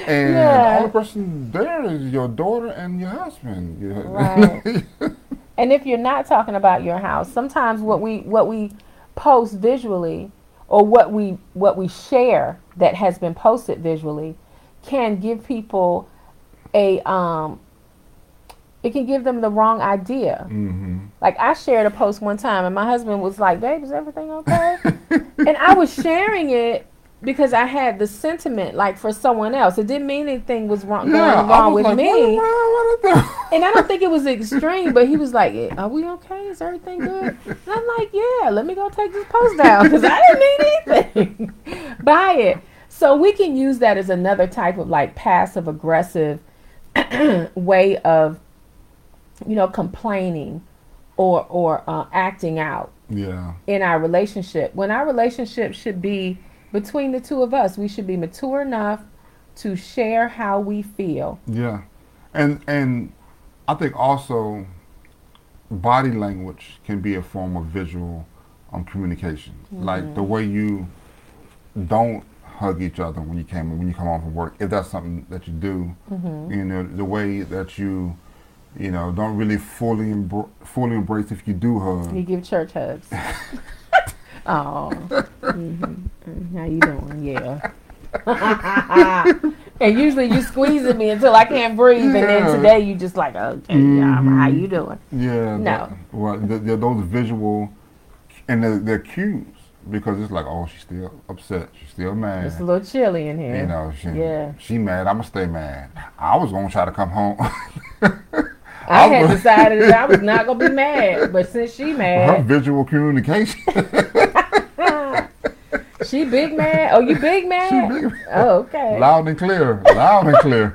Speaker 1: and
Speaker 2: Yeah.
Speaker 1: the only person there is your daughter and your husband.
Speaker 2: Right. And if you're not talking about your house, sometimes what we what we post visually or what we what we share that has been posted visually can give people a um it can give them the wrong idea.
Speaker 1: hmm
Speaker 2: Like I shared a post one time and my husband was like, "Babe, is everything okay?" and I was sharing it because I had the sentiment like for someone else. It didn't mean anything was wrong
Speaker 1: Yeah,
Speaker 2: going wrong with
Speaker 1: like,
Speaker 2: me.
Speaker 1: What, what,
Speaker 2: And I don't think it was extreme, but he was like, "Eh, "Are we okay? Is everything good?" And I'm like, "Yeah, let me go take this post down because I didn't mean anything by it." So we can use that as another type of like passive aggressive way of, you know, complaining or or uh, acting out
Speaker 1: yeah.
Speaker 2: in our relationship. When our relationship should be between the two of us, we should be mature enough to share how we feel.
Speaker 1: Yeah, and and I think also body language can be a form of visual um, communication. Like the way you don't hug each other when you came when you come home from work, if that's something that you do, you know, the way that you you know don't really fully embr- fully embrace if you do hug.
Speaker 2: You give church hugs. oh, hmm how you doing? Yeah. and usually you squeezing me until I can't breathe, and then today you just like, okay, yeah, how you doing?
Speaker 1: Yeah.
Speaker 2: No.
Speaker 1: that- well, the, the, those visual and they're, they're cues because it's like, oh, she's still upset. She's still mad.
Speaker 2: It's a little chilly in here.
Speaker 1: You know, she,
Speaker 2: Yeah.
Speaker 1: she mad. I'ma stay mad. I was gonna try to come home.
Speaker 2: I
Speaker 1: I
Speaker 2: had decided that I was not gonna be mad, but since she
Speaker 1: Her
Speaker 2: mad,
Speaker 1: visual communication.
Speaker 2: she big mad. Oh, you big mad?
Speaker 1: big-
Speaker 2: Oh, okay.
Speaker 1: loud and clear. Loud and clear.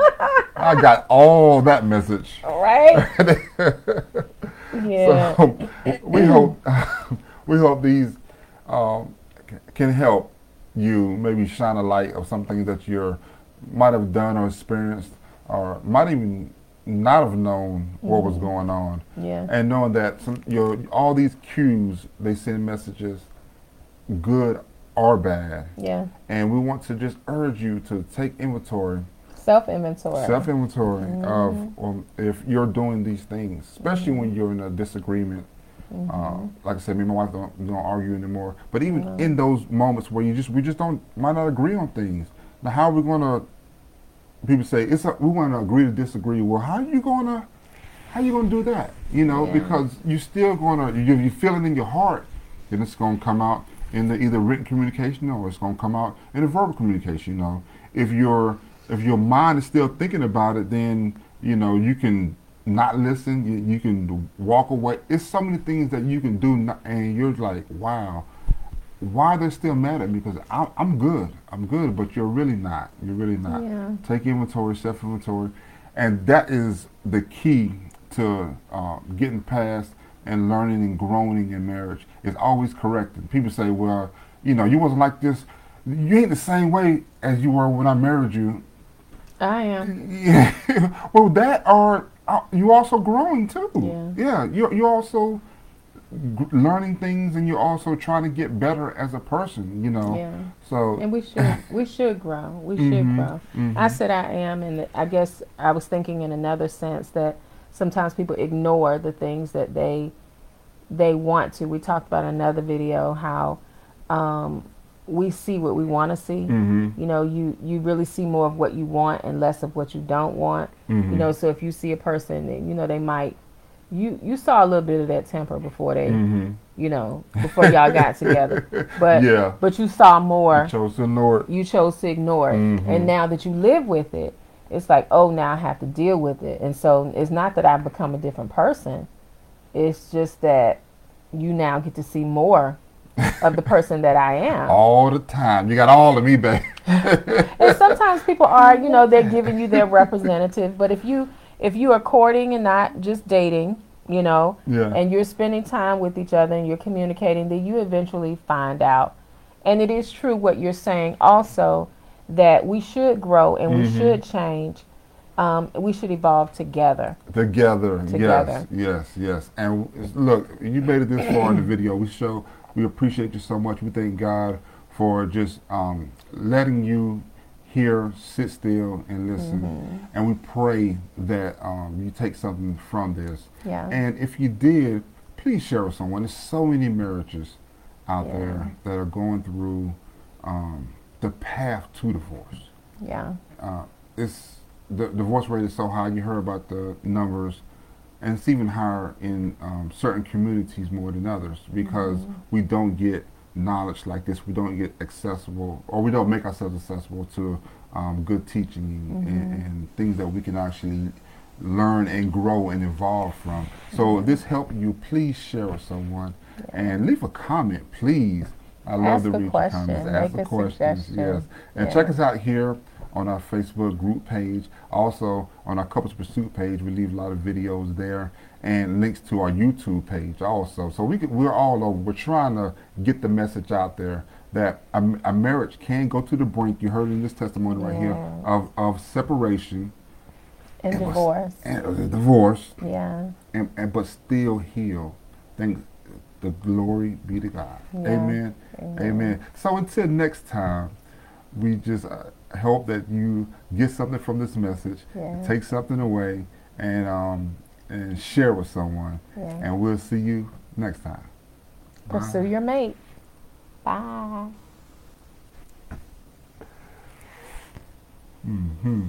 Speaker 1: I got all that message.
Speaker 2: All right. Yeah.
Speaker 1: So we hope we hope these um, can help you maybe shine a light of something that you might have done or experienced or might even not have known what was going on.
Speaker 2: Yeah.
Speaker 1: and knowing that some, your all these cues they send messages, good are bad.
Speaker 2: Yeah.
Speaker 1: And we want to just urge you to take inventory,
Speaker 2: Self inventory.
Speaker 1: self inventory
Speaker 2: Mhm.
Speaker 1: of um, if you're doing these things, especially when
Speaker 2: Mm-hmm.
Speaker 1: you're in a disagreement. Uh,
Speaker 2: Mhm.
Speaker 1: like I said, me and my wife don't, don't argue anymore. But even in those moments where you just we just don't might not agree on things. Now, how are we gonna? People say it's a, we want to agree to disagree. Well, how are you gonna? How are you gonna do that? You know,
Speaker 2: Yeah.
Speaker 1: because you're still gonna you you feel it in your heart, then it's gonna come out in the either written communication or it's gonna come out in the verbal communication. You know, if your if your mind is still thinking about it, then you know you can not listen. You, you can walk away. It's so many things that you can do, not, and you're like, wow, why they're still mad at me? Because I'm, I'm good. I'm good, but you're really not. You're really not.
Speaker 2: Yeah.
Speaker 1: Take inventory, self inventory, and that is the key to uh, getting past and learning and growing in marriage. Is always correcting. People say, well, you know, you wasn't like this. You ain't the same way as you were when I married you.
Speaker 2: I am.
Speaker 1: Yeah. well, that are uh, you also growing too.
Speaker 2: Yeah.
Speaker 1: Yeah. You're you're also g- learning things, and you're also trying to get better as a person. You know.
Speaker 2: Yeah.
Speaker 1: So.
Speaker 2: And we should we should grow. We should
Speaker 1: Mhm,
Speaker 2: grow.
Speaker 1: mhm.
Speaker 2: I said I am, and I guess I was thinking in another sense that sometimes people ignore the things that they they want to. We talked about another video how um, we see what we want to see.
Speaker 1: Mhm.
Speaker 2: You know, you you really see more of what you want and less of what you don't want.
Speaker 1: Mhm.
Speaker 2: You know, so if you see a person, you know, they might you you saw a little bit of that temper before they,
Speaker 1: Mhm.
Speaker 2: you know, before y'all got together. But
Speaker 1: Yeah.
Speaker 2: but you saw more
Speaker 1: You chose to ignore it.
Speaker 2: you chose to ignore it.
Speaker 1: Mhm.
Speaker 2: And now that you live with it, it's like, oh, now I have to deal with it. And so it's not that I've become a different person. It's just that you now get to see more of the person that I am.
Speaker 1: all the time. You got all of me, babe.
Speaker 2: And sometimes people are, you know, they're giving you their representative. But if you if you are courting and not just dating, you know,
Speaker 1: Yeah.
Speaker 2: and you're spending time with each other and you're communicating, then you eventually find out. And it is true what you're saying also that we should grow and we
Speaker 1: Mhm.
Speaker 2: should change. Um, we should evolve together.
Speaker 1: Together,
Speaker 2: Together.
Speaker 1: yes, yes, yes. And look, you made it this far in the video. We show we appreciate you so much. We thank God for just um, letting you hear, sit still, and listen.
Speaker 2: Mm-hmm.
Speaker 1: And we pray that um, you take something from this.
Speaker 2: Yeah.
Speaker 1: And if you did, please share with someone. There's so many marriages out
Speaker 2: Yeah.
Speaker 1: there that are going through um, the path to divorce.
Speaker 2: yeah.
Speaker 1: uh, it's the divorce rate is so high. You heard about the numbers, and it's even higher in um, certain communities more than others because
Speaker 2: Mm-hmm.
Speaker 1: we don't get knowledge like this. We don't get accessible, or we don't make ourselves accessible to um, good teaching and,
Speaker 2: Mm-hmm.
Speaker 1: and things that we can actually learn and grow and evolve from. So if this helped you, please share with someone and leave a comment, please. I love
Speaker 2: Ask
Speaker 1: to read your comments. Ask the questions.
Speaker 2: suggestion.
Speaker 1: Yes. And
Speaker 2: Yeah.
Speaker 1: check us out here on our Facebook group page. Also on our Couples Pursuit page, we leave a lot of videos there and links to our YouTube page also. So we could, we're all over. We're trying to get the message out there that a, a marriage can go to the brink. You heard in this testimony right here of, of separation
Speaker 2: And
Speaker 1: was-
Speaker 2: divorce.
Speaker 1: and uh, divorce,
Speaker 2: yeah.
Speaker 1: and, and but still heal. Thank the glory be to God.
Speaker 2: Yeah.
Speaker 1: Amen.
Speaker 2: Amen.
Speaker 1: Amen. So until next time, we just uh, hope that you get something from this message,
Speaker 2: Yeah.
Speaker 1: take something away, and um, and share with someone.
Speaker 2: Yeah.
Speaker 1: And we'll see you next time.
Speaker 2: Pursue your mate. Bye.
Speaker 1: hmm